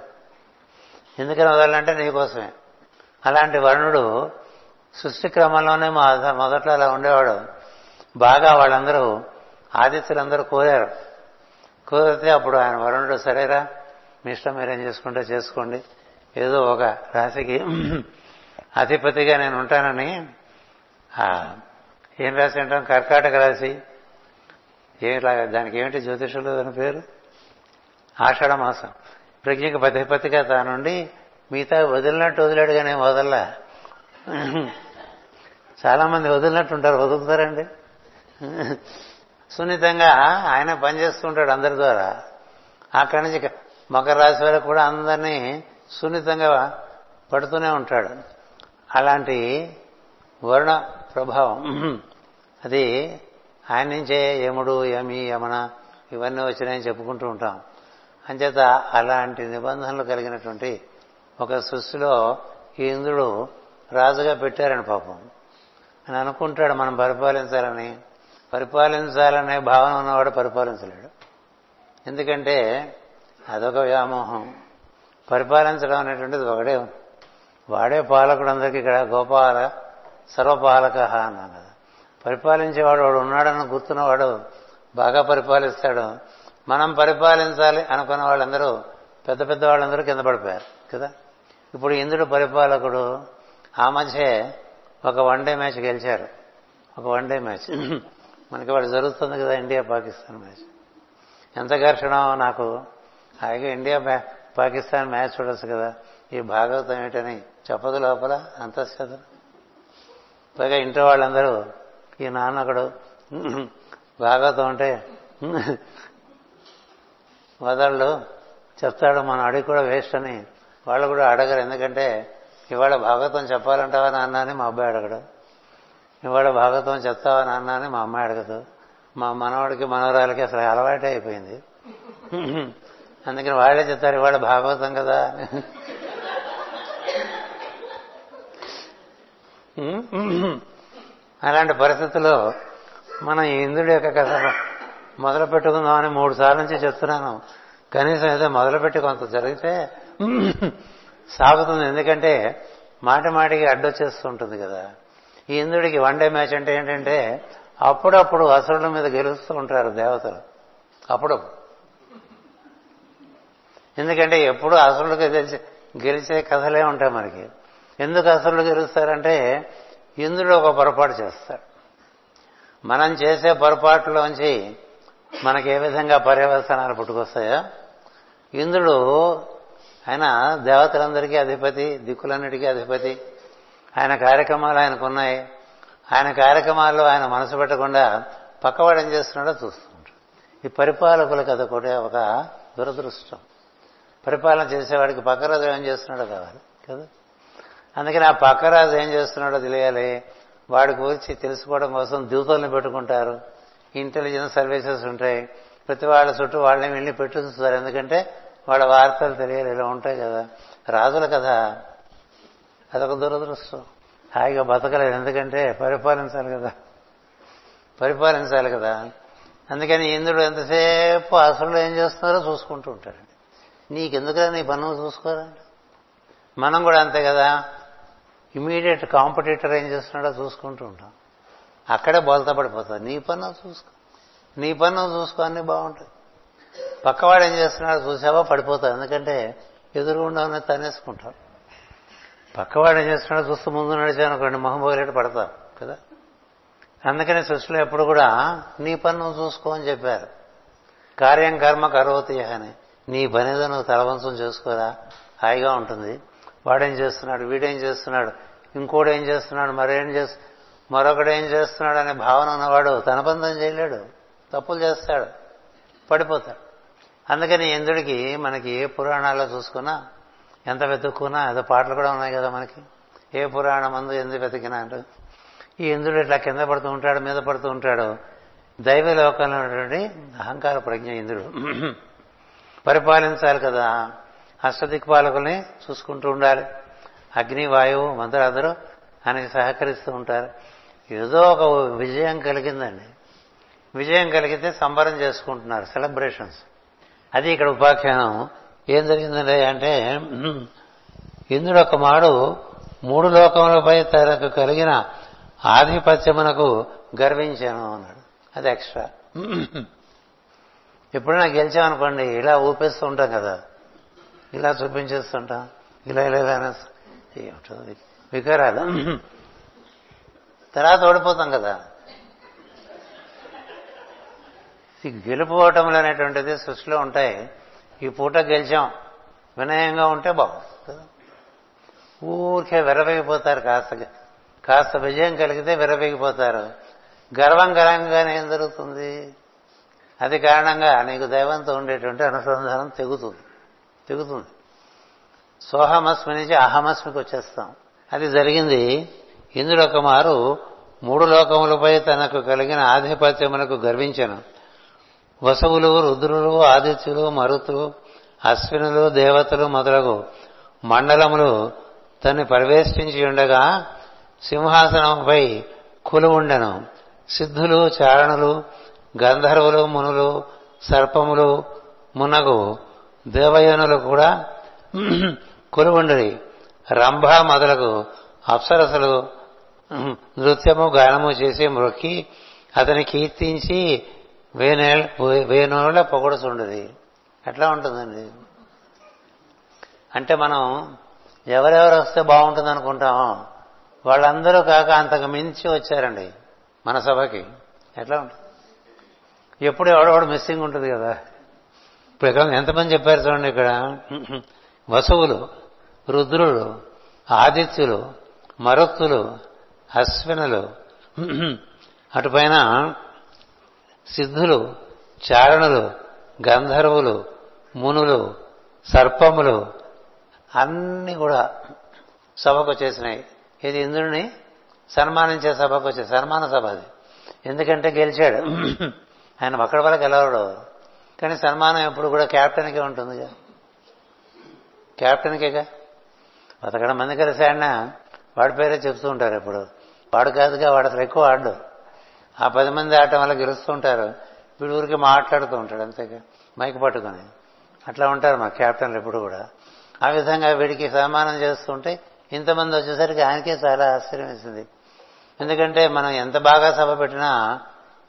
ఎందుకని వదలంటే నీకోసమే అలాంటి వరుణుడు సృష్టి క్రమంలోనే మొదట్లో అలా ఉండేవాడు. బాగా వాళ్ళందరూ ఆదిత్యులందరూ కోరారు. కోరితే అప్పుడు ఆయన వరుణుడు సరేరా మీ ఇష్టం మీరేం చేసుకుంటే చేసుకోండి. ఏదో ఒక రాశికి అధిపతిగా నేను ఉంటానని. ఏం రాసి అంటాం? కర్కాటక రాశి. ఏమిలా దానికి ఏమిటి జ్యోతిషులు అని పేరు? ఆషాఢ మాసం ప్రజ్ఞకి పతిపతిగా తానుండి మిగతా వదిలినట్టు వదిలాడు కానీ వదల్లా. చాలా మంది వదిలినట్టు ఉంటారు వదులుతారండి. సున్నితంగా ఆయన పనిచేస్తుంటాడు అందరి ద్వారా. అక్కడి నుంచి మకర రాశి వరకు కూడా అందరినీ సున్నితంగా పడుతూనే ఉంటాడు. అలాంటి వర్ణ ప్రభావం అది ఆయన నుంచే యముడు యమి యమన ఇవన్నీ వచ్చినాయని చెప్పుకుంటూ ఉంటాం. అంచేత అలాంటి నిబంధనలు కలిగినటువంటి ఒక సృష్టిలో ఈ ఇంద్రుడు రాజుగా పెట్టారని పాపం. అని అనుకుంటాడు మనం పరిపాలించాలని. పరిపాలించాలనే భావన ఉన్నవాడు పరిపాలించలేడు. ఎందుకంటే అదొక వ్యామోహం. పరిపాలించడం అనేటువంటిది ఒకడే వాడే పాలకుడు అందరికీ ఇక్కడ గోపాల సర్వపాలక అన్నాను కదా పరిపాలించేవాడు వాడు ఉన్నాడని గుర్తున్నవాడు బాగా పరిపాలిస్తాడు. మనం పరిపాలించాలి అనుకున్న వాళ్ళందరూ పెద్ద పెద్ద వాళ్ళందరూ కింద పడిపోయారు కదా? ఇప్పుడు ఇంద్రుడు పరిపాలకుడు ఆ మధ్య ఒక వన్ డే మ్యాచ్ గెలిచారు. ఒక వన్ డే మ్యాచ్. మనకి వాడు జరుగుతుంది కదా ఇండియా పాకిస్తాన్ మ్యాచ్. ఎంత ఘర్షణ నాకు. హాయిగా ఇండియా పాకిస్తాన్ మ్యాచ్ చూడొచ్చు కదా. ఈ భాగవతం ఏమిటని చెప్పదు లోపల అంత పైగా ఇంట్లో వాళ్ళందరూ ఈ నాన్న ఒకడు భాగవతం అంటే వదళ్ళు చెప్తాడు మన అడిగి కూడా వేస్ట్ అని. వాళ్ళు కూడా అడగరు. ఎందుకంటే ఇవాళ భాగవతం చెప్పాలంటావా నాన్న అని మా అబ్బాయి అడగడు. ఇవాళ భాగవతం చెప్తావా నాన్న అని మా అమ్మాయి అడగదు. మా మనవాడికి మనవరాలకి అసలు అలవాటే అయిపోయింది. అందుకని వాళ్ళే చెప్తారు ఇవాళ భాగవతం కదా అలాంటి పరిస్థితుల్లో మనం ఇంద్రుడి యొక్క కథ మొదలు పెట్టుకుందామని మూడు సార్లు నుంచి చెప్తున్నాను. కనీసం ఏదో మొదలుపెట్టి కొంత జరిగితే సాగుతుంది. ఎందుకంటే మాటి మాటికి అడ్డొచ్చేస్తుంటుంది కదా. ఈ ఇంద్రుడికి వన్ డే మ్యాచ్ అంటే ఏంటంటే అప్పుడప్పుడు అసురుల మీద గెలుస్తూ ఉంటారు దేవతలు. అప్పుడప్పుడు. ఎందుకంటే ఎప్పుడు అసురులకు గెలిచే గెలిచే కథలే ఉంటాయి మనకి. ఎందుకు అసురులు గెలుస్తారంటే ఇంద్రుడు ఒక పొరపాటు చేస్తాడు. మనం చేసే పొరపాటులోంచి మనకి ఏ విధంగా పర్యవసనాలు పుట్టుకొస్తాయో? ఇంద్రుడు ఆయన దేవతలందరికీ అధిపతి దిక్కులన్నిటికీ అధిపతి. ఆయన కార్యక్రమాలు ఆయనకున్నాయి. ఆయన కార్యక్రమాల్లో ఆయన మనసు పెట్టకుండా పక్కవాడు ఏం చేస్తున్నాడో చూస్తుంటాడు ఈ పరిపాలకుల కథ కూడా ఒక దురదృష్టం. పరిపాలన చేసేవాడికి పక్కరాజు ఏం చేస్తున్నాడో కావాలి కదా? అందుకని ఆ పక్కరాజు ఏం చేస్తున్నాడో తెలియాలి. వాడి గురించి తెలుసుకోవడం కోసం దూతల్ని పెట్టుకుంటారు. ఇంటెలిజెన్స్ సర్వీసెస్ ఉంటాయి ప్రతి వాళ్ళ చుట్టూ వాళ్ళని వెళ్ళి పెట్టుస్తారు ఎందుకంటే వాళ్ళ వార్తలు తెలియాలి ఇలా ఉంటాయి కదా. రాజుల కదా అదొక దురదృష్టం. హాయిగా బతకలేదు ఎందుకంటే పరిపాలించాలి కదా. పరిపాలించాలి కదా. అందుకని ఇంద్రుడు ఎంతసేపు అసలు ఏం చేస్తున్నారో చూసుకుంటూ ఉంటాడండి నీకెందుకురా నీ పనులు చూసుకోరా? మనం కూడా అంతే కదా. ఇమీడియట్ కాంపిటేటర్ ఏం చేస్తున్నాడో చూసుకుంటూ ఉంటాం. అక్కడే బోల్తా పడిపోతుంది నీ పన్ను చూసుకో. నీ పన్ను చూసుకో అన్నీ బాగుంటాయి. పక్కవాడు ఏం చేస్తున్నాడు? చూసావా? పడిపోతావు ఎందుకంటే ఎదురుగుండా ఉన్న తనేసుకుంటాం పక్కవాడు ఏం చేస్తున్నాడో చూస్తూ ముందు నడిచానుకోండి మొహం పోగలేట పడతాం కదా? అందుకనే సృష్టిలో ఎప్పుడు కూడా నీ పన్ను చూసుకో అని చెప్పారు. కార్యం కర్మ కరోతి అని. నీ పనిదో నువ్వు తలవంశం చేసుకోరా? హాయిగా ఉంటుంది. వాడేం చేస్తున్నాడు? వీడేం చేస్తున్నాడు? ఇంకోడు ఏం చేస్తున్నాడు? మరేం చేస్తున్నాడు మరొకడు ఏం చేస్తున్నాడు అనే భావన ఉన్నవాడు తన బంధం చేయలేడు. తప్పులు చేస్తాడు. పడిపోతాడు. అందుకని ఇంద్రుడికి మనకి ఏ పురాణాల్లో చూసుకున్నా ఎంత వెతుక్కున్నా ఏదో పాటలు కూడా ఉన్నాయి కదా మనకి. ఏ పురాణం అందు ఎందుకు వెతికినా అంటూ. ఈ ఇంద్రుడు ఇట్లా కింద పడుతూ ఉంటాడు మీద పడుతూ ఉంటాడు. దైవ లోకంలో ఉన్నటువంటి అహంకార ప్రజ్ఞ ఇంద్రుడు. పరిపాలించాలి కదా. అష్టదిక్పాలకుల్ని చూసుకుంటూ ఉండాలి. అగ్ని వాయువు మంత్రులందరూ ఆయనకి సహకరిస్తూ ఉంటారు. ఏదో ఒక విజయం కలిగిందండి. విజయం కలిగితే సంబరం చేసుకుంటున్నారు సెలబ్రేషన్స్ అది ఇక్కడ ఉపాఖ్యానం. ఏం జరిగిందండి అంటే ఇంద్రుడు ఒక మాడు మూడు లోకములపై తనకు కలిగిన ఆధిపత్యమునకు గర్వించాను అన్నాడు. అది ఎక్స్ట్రా. ఎప్పుడైనా గెలిచామనుకోండి ఇలా ఊపేస్తూ ఉంటాం కదా. ఇలా చూపించేస్తుంటాం ఇలా ఇలా ఇలా ఏమిటో వికారాలు. తర్వాత ఓడిపోతాం కదా. గెలుపు ఓటములు అనేటువంటిది సృష్టిలో ఉంటాయి. ఈ పూట గెలిచాం. వినయంగా ఉంటే బాగుంది ఊరికే విరవేగిపోతారు కాస్త కాస్త విజయం కలిగితే విరవేగిపోతారు. గర్వం గర్వంగానే ఏం జరుగుతుంది? అది కారణంగా నీకు దైవంతో ఉండేటువంటి అనుసంధానం తెగుతుంది. తెగుతుంది. సోహమస్మి నుంచి అహమస్మికి వచ్చేస్తాం. అది జరిగింది ఇందులో ఒక మారు మూడు లోకములపై తనకు కలిగిన ఆధిపత్యమునకు గర్వించను. వసవులు రుద్రులు ఆదిత్యులు మరుతులు అశ్వినులు దేవతలు మొదలగు మండలములు తన్ని ప్రవేశించి ఉండగా సింహాసనంపై కొలువుండెను సిద్ధులు చారణులు గంధర్వులు మునులు సర్పములు మునగు దేవయోనులు కూడా కొలువుండరి రంభ మొదలగు అప్సరసలు నృత్యము గానము చేసి మ్రొక్కి అతని కీర్తించి వేనేళ్ళ వేనోళ్ళ పొగడుచుండది ఎట్లా ఉంటుందండి? అంటే మనం ఎవరెవరు వస్తే బాగుంటుంది అనుకుంటాం వాళ్ళందరూ కాక అంతకు మించి వచ్చారండి మన సభకి. ఎట్లా ఉంటుంది ఎప్పుడు ఎవడెవడు మిస్సింగ్ ఉంటుంది కదా. ఇప్పుడు ఇక్కడ ఎంతమంది చెప్పారు చూడండి ఇక్కడ. వసువులు రుద్రులు ఆదిత్యులు మరుత్తులు అశ్వినులు. అటుపైన సిద్ధులు చారణులు గంధర్వులు మునులు సర్పములు అన్ని కూడా సభకు వచ్చేసినాయి. ఇది ఇంద్రుని సన్మానించే సభకు వచ్చే సన్మాన సభ అది. ఎందుకంటే గెలిచాడు. ఆయన ఒక్కడి వల్ల గెలవడు కానీ సన్మానం ఎప్పుడు కూడా క్యాప్టెన్కే ఉంటుందిగా. క్యాప్టెన్కేగా? బతకడం మంది కలిసి ఆయన వాడి పేరే చెప్తూ ఉంటారు ఇప్పుడు వాడు కాదుగా వాడు అసలు ఎక్కువ ఆడు ఆ పది మంది ఆడటం వల్ల గెలుస్తూ ఉంటారు వీడు ఊరికి మాట్లాడుతూ ఉంటాడు అంతేగా. మైక్ పట్టుకొని. అట్లా ఉంటారు మా కెప్టెన్లు ఎప్పుడు కూడా. ఆ విధంగా వీడికి సన్మానం చేస్తుంటే ఇంతమంది వచ్చేసరికి ఆయనకే చాలా ఆశ్చర్యం వేసింది. ఎందుకంటే మనం ఎంత బాగా సభ పెట్టినా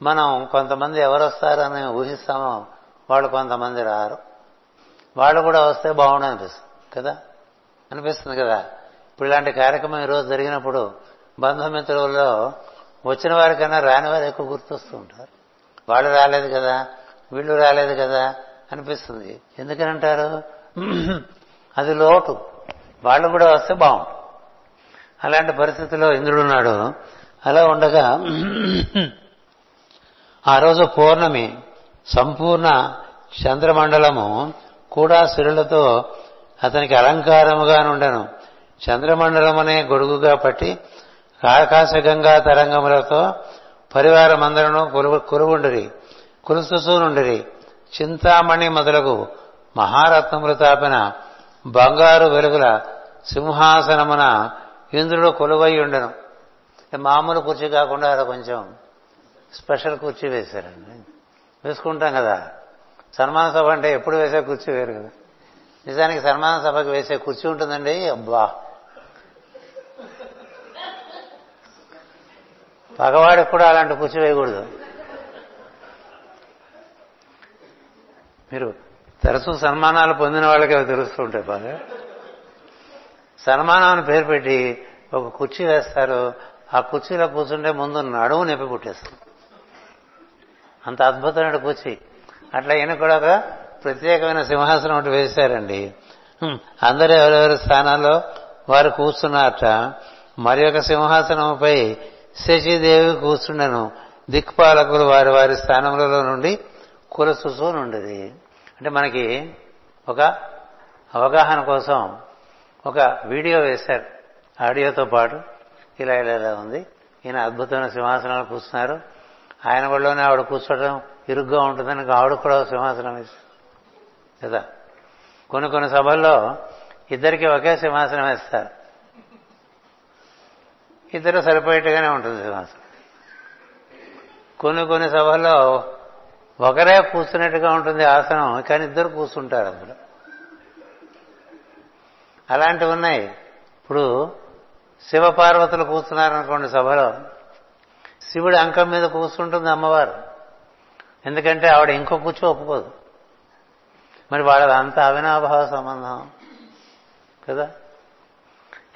మనం కొంతమంది ఎవరు వస్తారని ఊహిస్తామో వాళ్ళు కొంతమంది రారు. వాళ్ళు కూడా వస్తే బాగుండు అనిపిస్తుంది కదా? అనిపిస్తుంది కదా? ఇప్పుడు ఇలాంటి కార్యక్రమం ఈరోజు జరిగినప్పుడు బంధుమిత్రుల్లో వచ్చిన వారికన్నా రాని వారు ఎక్కువ గుర్తొస్తూ ఉంటారు. వాళ్ళు రాలేదు కదా వీళ్ళు రాలేదు కదా అనిపిస్తుంది. ఎందుకని అంటారు అది లోటు. వాళ్ళు కూడా వస్తే బాగుంటుంది. అలాంటి పరిస్థితిలో ఇంద్రుడున్నాడు అలా ఉండగా ఆ రోజు పౌర్ణమి సంపూర్ణ చంద్రమండలము కూడా సిరులతో అతనికి అలంకారముగా నుండెను చంద్రమండలమనే గొడుగుగా పట్టి ఆకాశగంగా తరంగములతో పరివారమందరను కొలువు కొలువుండిరి. చింతామణి మొదలగు మహారత్నములు తాపిన బంగారు వెలుగుల సింహాసనమున ఇంద్రుడు కొలువై ఉండను మామూలు కుర్చీ కాకుండా అక్కడ కొంచెం స్పెషల్ కుర్చీ వేశారండి. వేసుకుంటాం కదా. సన్మాన సభ అంటే ఎప్పుడు వేసే కుర్చీ వేరు కదా. నిజానికి సన్మాన సభకు వేసే కుర్చీ ఉంటుందండి. అబ్బా! పగవాడికి కూడా అలాంటి కుర్చీ వేయకూడదు. మీరు తరచూ సన్మానాలు పొందిన వాళ్ళకి అవి తెలుస్తూ ఉంటాయి బాగా. సన్మానం అని పేరు పెట్టి ఒక కుర్చీ వేస్తారు. ఆ కుర్చీలో కూర్చుంటే ముందు నడువు నొప్పి పుట్టేస్తుంది. అంత అద్భుతమైన కుర్చీ. అట్లా ఈయన కూడా ఒక ప్రత్యేకమైన సింహాసనం ఒకటి వేశారండి. అందరూ ఎవరెవరి స్థానాల్లో వారు కూర్చున్నారట మరి ఒక సింహాసనంపై శశిదేవి కూర్చుండను. దిక్పాలకులు వారి వారి స్థానములలో నుండి కులసుసూ నుండిది. అంటే మనకి ఒక అవగాహన కోసం ఒక వీడియో వేశారు. ఆడియోతో పాటు ఇలా ఇలా ఇలా ఉంది. ఈయన అద్భుతమైన సింహాసనాలు కూర్చున్నారు. ఆయన వాళ్ళలోనే ఆవిడ కూర్చోవడం ఇరుగ్గా ఉంటుందని ఆవిడ కూడా సింహాసనం వేస్తారు కదా? కొన్ని కొన్ని సభల్లో ఇద్దరికి ఒకే సింహాసనం వేస్తారు. ఇద్దరు సరిపోయేట్టుగానే ఉంటుంది సింహాసనం కొన్ని కొన్ని సభల్లో ఒకరే కూర్చున్నట్టుగా ఉంటుంది ఆసనం కానీ ఇద్దరు కూర్చుంటారు అందులో. అలాంటివి ఉన్నాయి. ఇప్పుడు శివపార్వతులు కూర్చున్నారనుకోండి సభలో శివుడి అంకం మీద కూర్చుంటుంది అమ్మవారు. ఎందుకంటే ఆవిడ ఇంకో కూర్చో ఒప్పుకోదు. మరి వాళ్ళది అంత అవినాభావ సంబంధం కదా?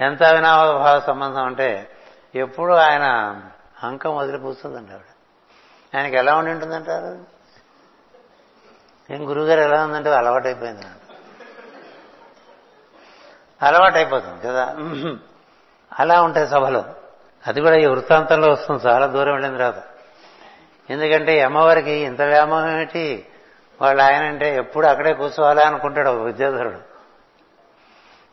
ఎంత అవినాభావ సంబంధం అంటే ఎప్పుడు ఆయన అంకం వదిలి కూర్చుందండి ఆవిడ ఆయనకి ఎలా ఉండి ఉంటుందంటారు? ఏం గురువుగారు ఎలా ఉందంటే అలవాటు అయిపోయింది కదా. అలా ఉంటాయి సభలో. అది కూడా ఈ వృత్తాంతంలో వస్తుంది చాలా దూరం వెళ్ళిన తర్వాత ఎందుకంటే అమ్మవారికి ఇంత వ్యామోహం ఏమిటి? వాళ్ళు ఆయన అంటే ఎప్పుడు అక్కడే కూర్చోవాలా అనుకుంటాడు ఒక విద్యాధరుడు.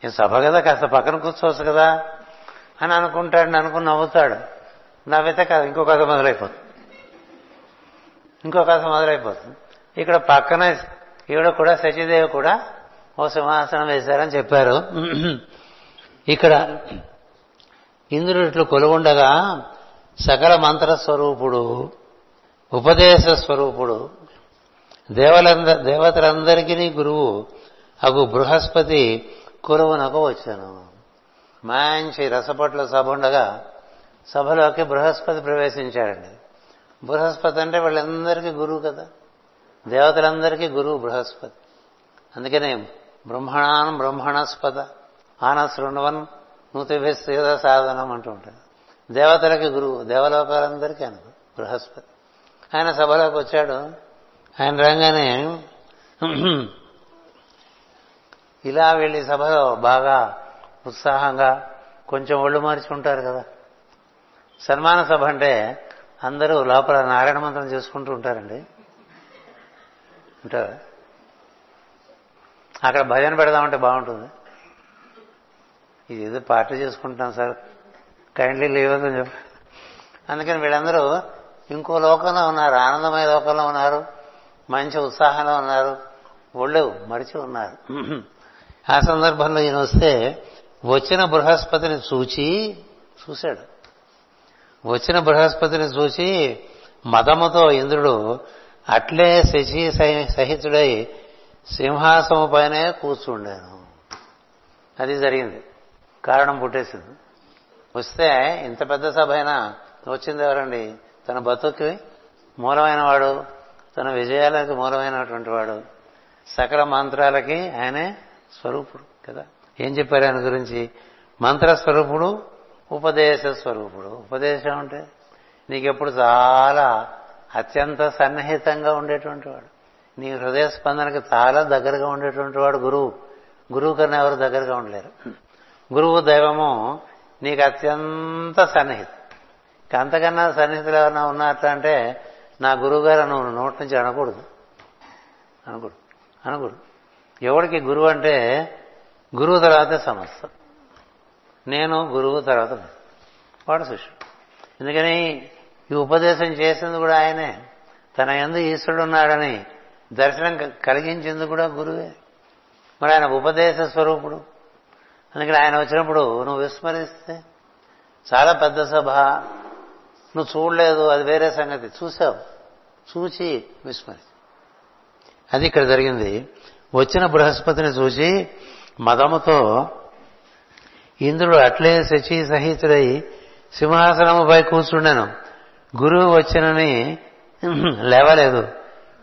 ఈ సభ కదా కాస్త పక్కన కూర్చోవచ్చు కదా. అని అనుకుంటాడు అనుకుని నవ్వుతాడు. నవ్వితే కాదు ఇంకో కథ మొదలైపోతుంది. ఇంకో కథ మొదలైపోతుంది. ఇక్కడ పక్కన ఈవిడ కూడా సచిదేవి కూడా ఓ సింహాసనం వేశారని చెప్పారు. ఇక్కడ ఇంద్రుడు ఇట్లు కొలువుండగా సకల మంత్ర స్వరూపుడు ఉపదేశ స్వరూపుడు దేవలంద దేవతలందరికీ గురువు అగు బృహస్పతి కురువునకు వచ్చాను. మంచి రసపట్ల సభ ఉండగా సభలోకి బృహస్పతి ప్రవేశించాడండి. బృహస్పతి అంటే వాళ్ళందరికీ గురువు కదా. దేవతలందరికీ గురువు బృహస్పతి. అందుకనే బ్రహ్మణాన్ బ్రహ్మణస్పద ఆనశృణవన్ నూతిభిస్తేద సాధనం అంటూ ఉంటాడు దేవతలకి గురువు దేవలోకాలందరికీ అను బృహస్పతి. ఆయన సభలోకి వచ్చాడు. ఆయన రంగానే ఇలా వెళ్ళి సభలో బాగా ఉత్సాహంగా కొంచెం ఒళ్ళు మార్చి ఉంటారు కదా. సన్మాన సభ అంటే అందరూ లోపల నారాయణ మంత్రం చేసుకుంటూ ఉంటారండి. ఉంటారా? అక్కడ భజన పెడదామంటే బాగుంటుంది. ఇది ఏదో పార్టీ చేసుకుంటున్నాం సార్. కైండ్లీ లీవ్ అని చెప్పి. అందుకని వీళ్ళందరూ ఇంకో లోకంలో ఉన్నారు ఆనందమయ లోకంలో ఉన్నారు మంచి ఉత్సాహంలో ఉన్నారు ఒళ్ళు మరిచి ఉన్నారు. ఆ సందర్భంలో ఈయన వస్తే వచ్చిన బృహస్పతిని చూచి చూశాడు. వచ్చిన బృహస్పతిని చూసి మదముతో ఇంద్రుడు అట్లే శశి సహితుడై సింహాసము పైనే కూర్చుండాను. అది జరిగింది. కారణం పుట్టేసింది. వస్తే ఇంత పెద్ద సభ అయినా వచ్చింది ఎవరండి? తన బతుకి మూలమైన వాడు తన విజయాలకు మూలమైనటువంటి వాడు. సకల మంత్రాలకి ఆయనే స్వరూపుడు కదా. ఏం చెప్పారు ఆయన గురించి? మంత్రస్వరూపుడు ఉపదేశ స్వరూపుడు. ఉపదేశం అంటే నీకెప్పుడు చాలా అత్యంత సన్నిహితంగా ఉండేటువంటి వాడు. నీ హృదయ స్పందనకి చాలా దగ్గరగా ఉండేటువంటి వాడు గురువు. గురువు కన్నా ఎవరు దగ్గరగా ఉండలేరు. గురువు దైవము నీకు అత్యంత సన్నిహితం. అంతకన్నా సన్నిహితులు ఎవరైనా ఉన్నట్టు అంటే నా గురువు గారు నువ్వు నోటి నుంచి అనకూడదు. అనకూడదు. అనకూడదు. ఎవడికి గురువు అంటే గురువు తర్వాతే సమస్త నేను గురువు తర్వాత వాడు శిష్యుడు. ఎందుకని ఈ ఉపదేశం చేసింది కూడా ఆయనే. తన ఎందు ఈశ్వరుడు ఉన్నాడని దర్శనం కలిగించింది కూడా గురువే. మరి ఆయన ఉపదేశ స్వరూపుడు. అందుకని ఆయన వచ్చినప్పుడు నువ్వు విస్మరిస్తే చాలా పెద్ద సభ నువ్వు చూడలేదు అది వేరే సంగతి. చూసావు. చూచి విస్మరి అది ఇక్కడ జరిగింది. వచ్చిన బృహస్పతిని చూసి మదముతో ఇంద్రుడు అట్లే శచి సహితుడై సింహాసనముపై కూర్చుండెను. గురువు వచ్చినని లేవలేదు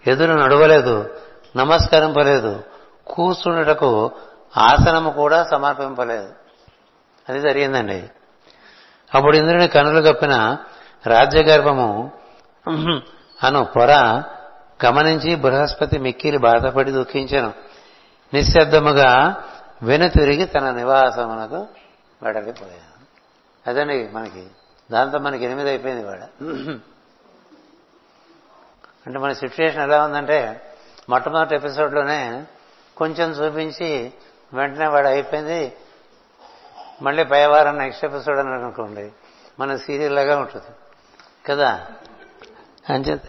ఎదురు నడవలేదు నమస్కరింపలేదు. కూర్చుండటకు ఆసనము కూడా సమర్పింపలేదు. అది జరిగిందండి. అప్పుడు ఇంద్రుని కనులు కప్పిన రాజ్యగర్భము అను పొర గమనించి బృహస్పతి మిక్కిలి బాధపడి దుఃఖించను. నిశ్శబ్దముగా వెనుతిరిగి తన నివాసమునకు వెడలిపోయాను అదండి మనకి దాంతో మనకి ఎనిమిది అయిపోయింది వాడ అంటే మన సిచ్యువేషన్ ఎలా ఉందంటే మొట్టమొదటి ఎపిసోడ్లోనే కొంచెం చూపించి వెంటనే వాడు అయిపోయింది. మళ్ళీ పై వారం నెక్స్ట్ ఎపిసోడ్ అని అనుకోండి మన సీరియల్ లాగా ఉంటుంది. కదా? అంచేత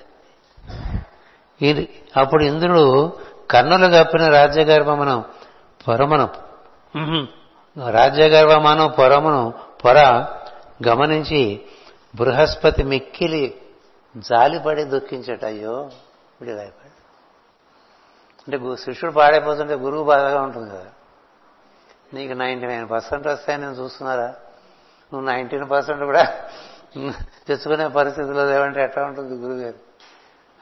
అప్పుడు ఇంద్రుడు కన్నులు కప్పిన రాజ్యగర్భమును పొరమును. రాజ్యగర్భమను పొరమును పొర గమనించి బృహస్పతి మిక్కిలి జాలిపడి దుఃఖించట అయ్యో విడిలాయిపడి అంటే శిష్యుడు పాడైపోతుంటే గురువు బాధగా ఉంటుంది కదా. నీకు నైంటీ నైన్ పర్సెంట్ వస్తాయని నేను చూస్తున్నారా? నువ్వు నైన్టీన్ పర్సెంట్ కూడా తెచ్చుకునే పరిస్థితిలో లేవంటే ఎట్లా ఉంటుంది గురువుగారు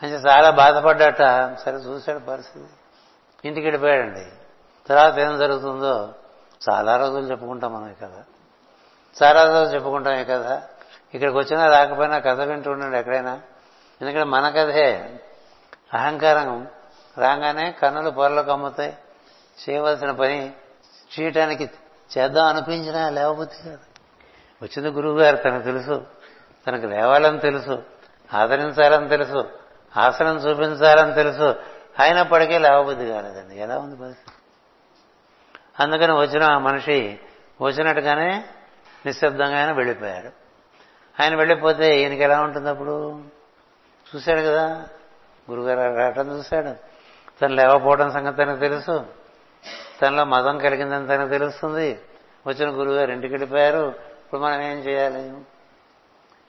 అంటే చాలా బాధపడ్డట. సరే చూశాడు పరిస్థితి. ఇంటికి వెళ్ళిపోయాడండి. తర్వాత ఏం జరుగుతుందో చాలా రోజులు చెప్పుకుంటాం మనం కదా చాలా రోజులు చెప్పుకుంటాం కదా ఇక్కడికి వచ్చినా రాకపోయినా కథ వింటూ ఉండండి ఎక్కడైనా. ఎందుకంటే మన కథే అహంకారం. రాగానే కన్నులు పొరలు కమ్ముతాయి. చేయవలసిన పని చేయటానికి చేద్దాం అనిపించినా లేవబుద్ధి కాదు. వచ్చింది గురువు గారు తనకు తెలుసు. తనకు లేవాలని తెలుసు. ఆదరించాలని తెలుసు. ఆసనం చూపించాలని తెలుసు. అయినప్పటికీ లేవబుద్ధి కాలేదండి. ఎలా ఉంది పరిస్థితి? అందుకని వచ్చిన ఆ మనిషి వచ్చినట్టుగానే నిశ్శబ్దంగా ఆయన వెళ్ళిపోయాడు. ఆయన వెళ్ళిపోతే ఈయనకి ఎలా ఉంటుంది అప్పుడు? చూశాడు కదా గురుగారు రావటం చూశాడు. తను లేవపోవడం సంగతి తనకు తెలుసు. తనలో మదం కలిగిందని తనకు తెలుస్తుంది. వచ్చిన గురుగారు ఇంటికి వెళ్ళిపోయారు. ఇప్పుడు మనం ఏం చేయాలి?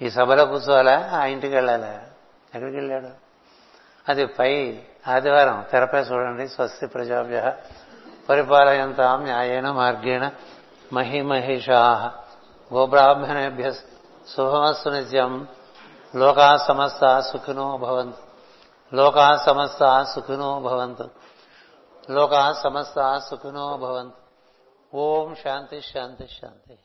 ఈ సభలో కూర్చోవాలా? ఆ ఇంటికి వెళ్ళాలా? ఎక్కడికి వెళ్ళాడు? అది పై ఆదివారం తెరపై చూడండి స్వస్తి ప్రజాభ్య. పరిపాలయంతాం న్యాయేన మార్గేణ మహిమహిషా గోబ్రాహ్మణేభ్య శుభమస్సు నిత్యం లోకా సమస్త సుఖినో భవంతు లోకా సమస్త సుఖినో భవంతు లోకా సమస్త సుఖినో భవంతు ఓం శాంతి శాంతి శాంతి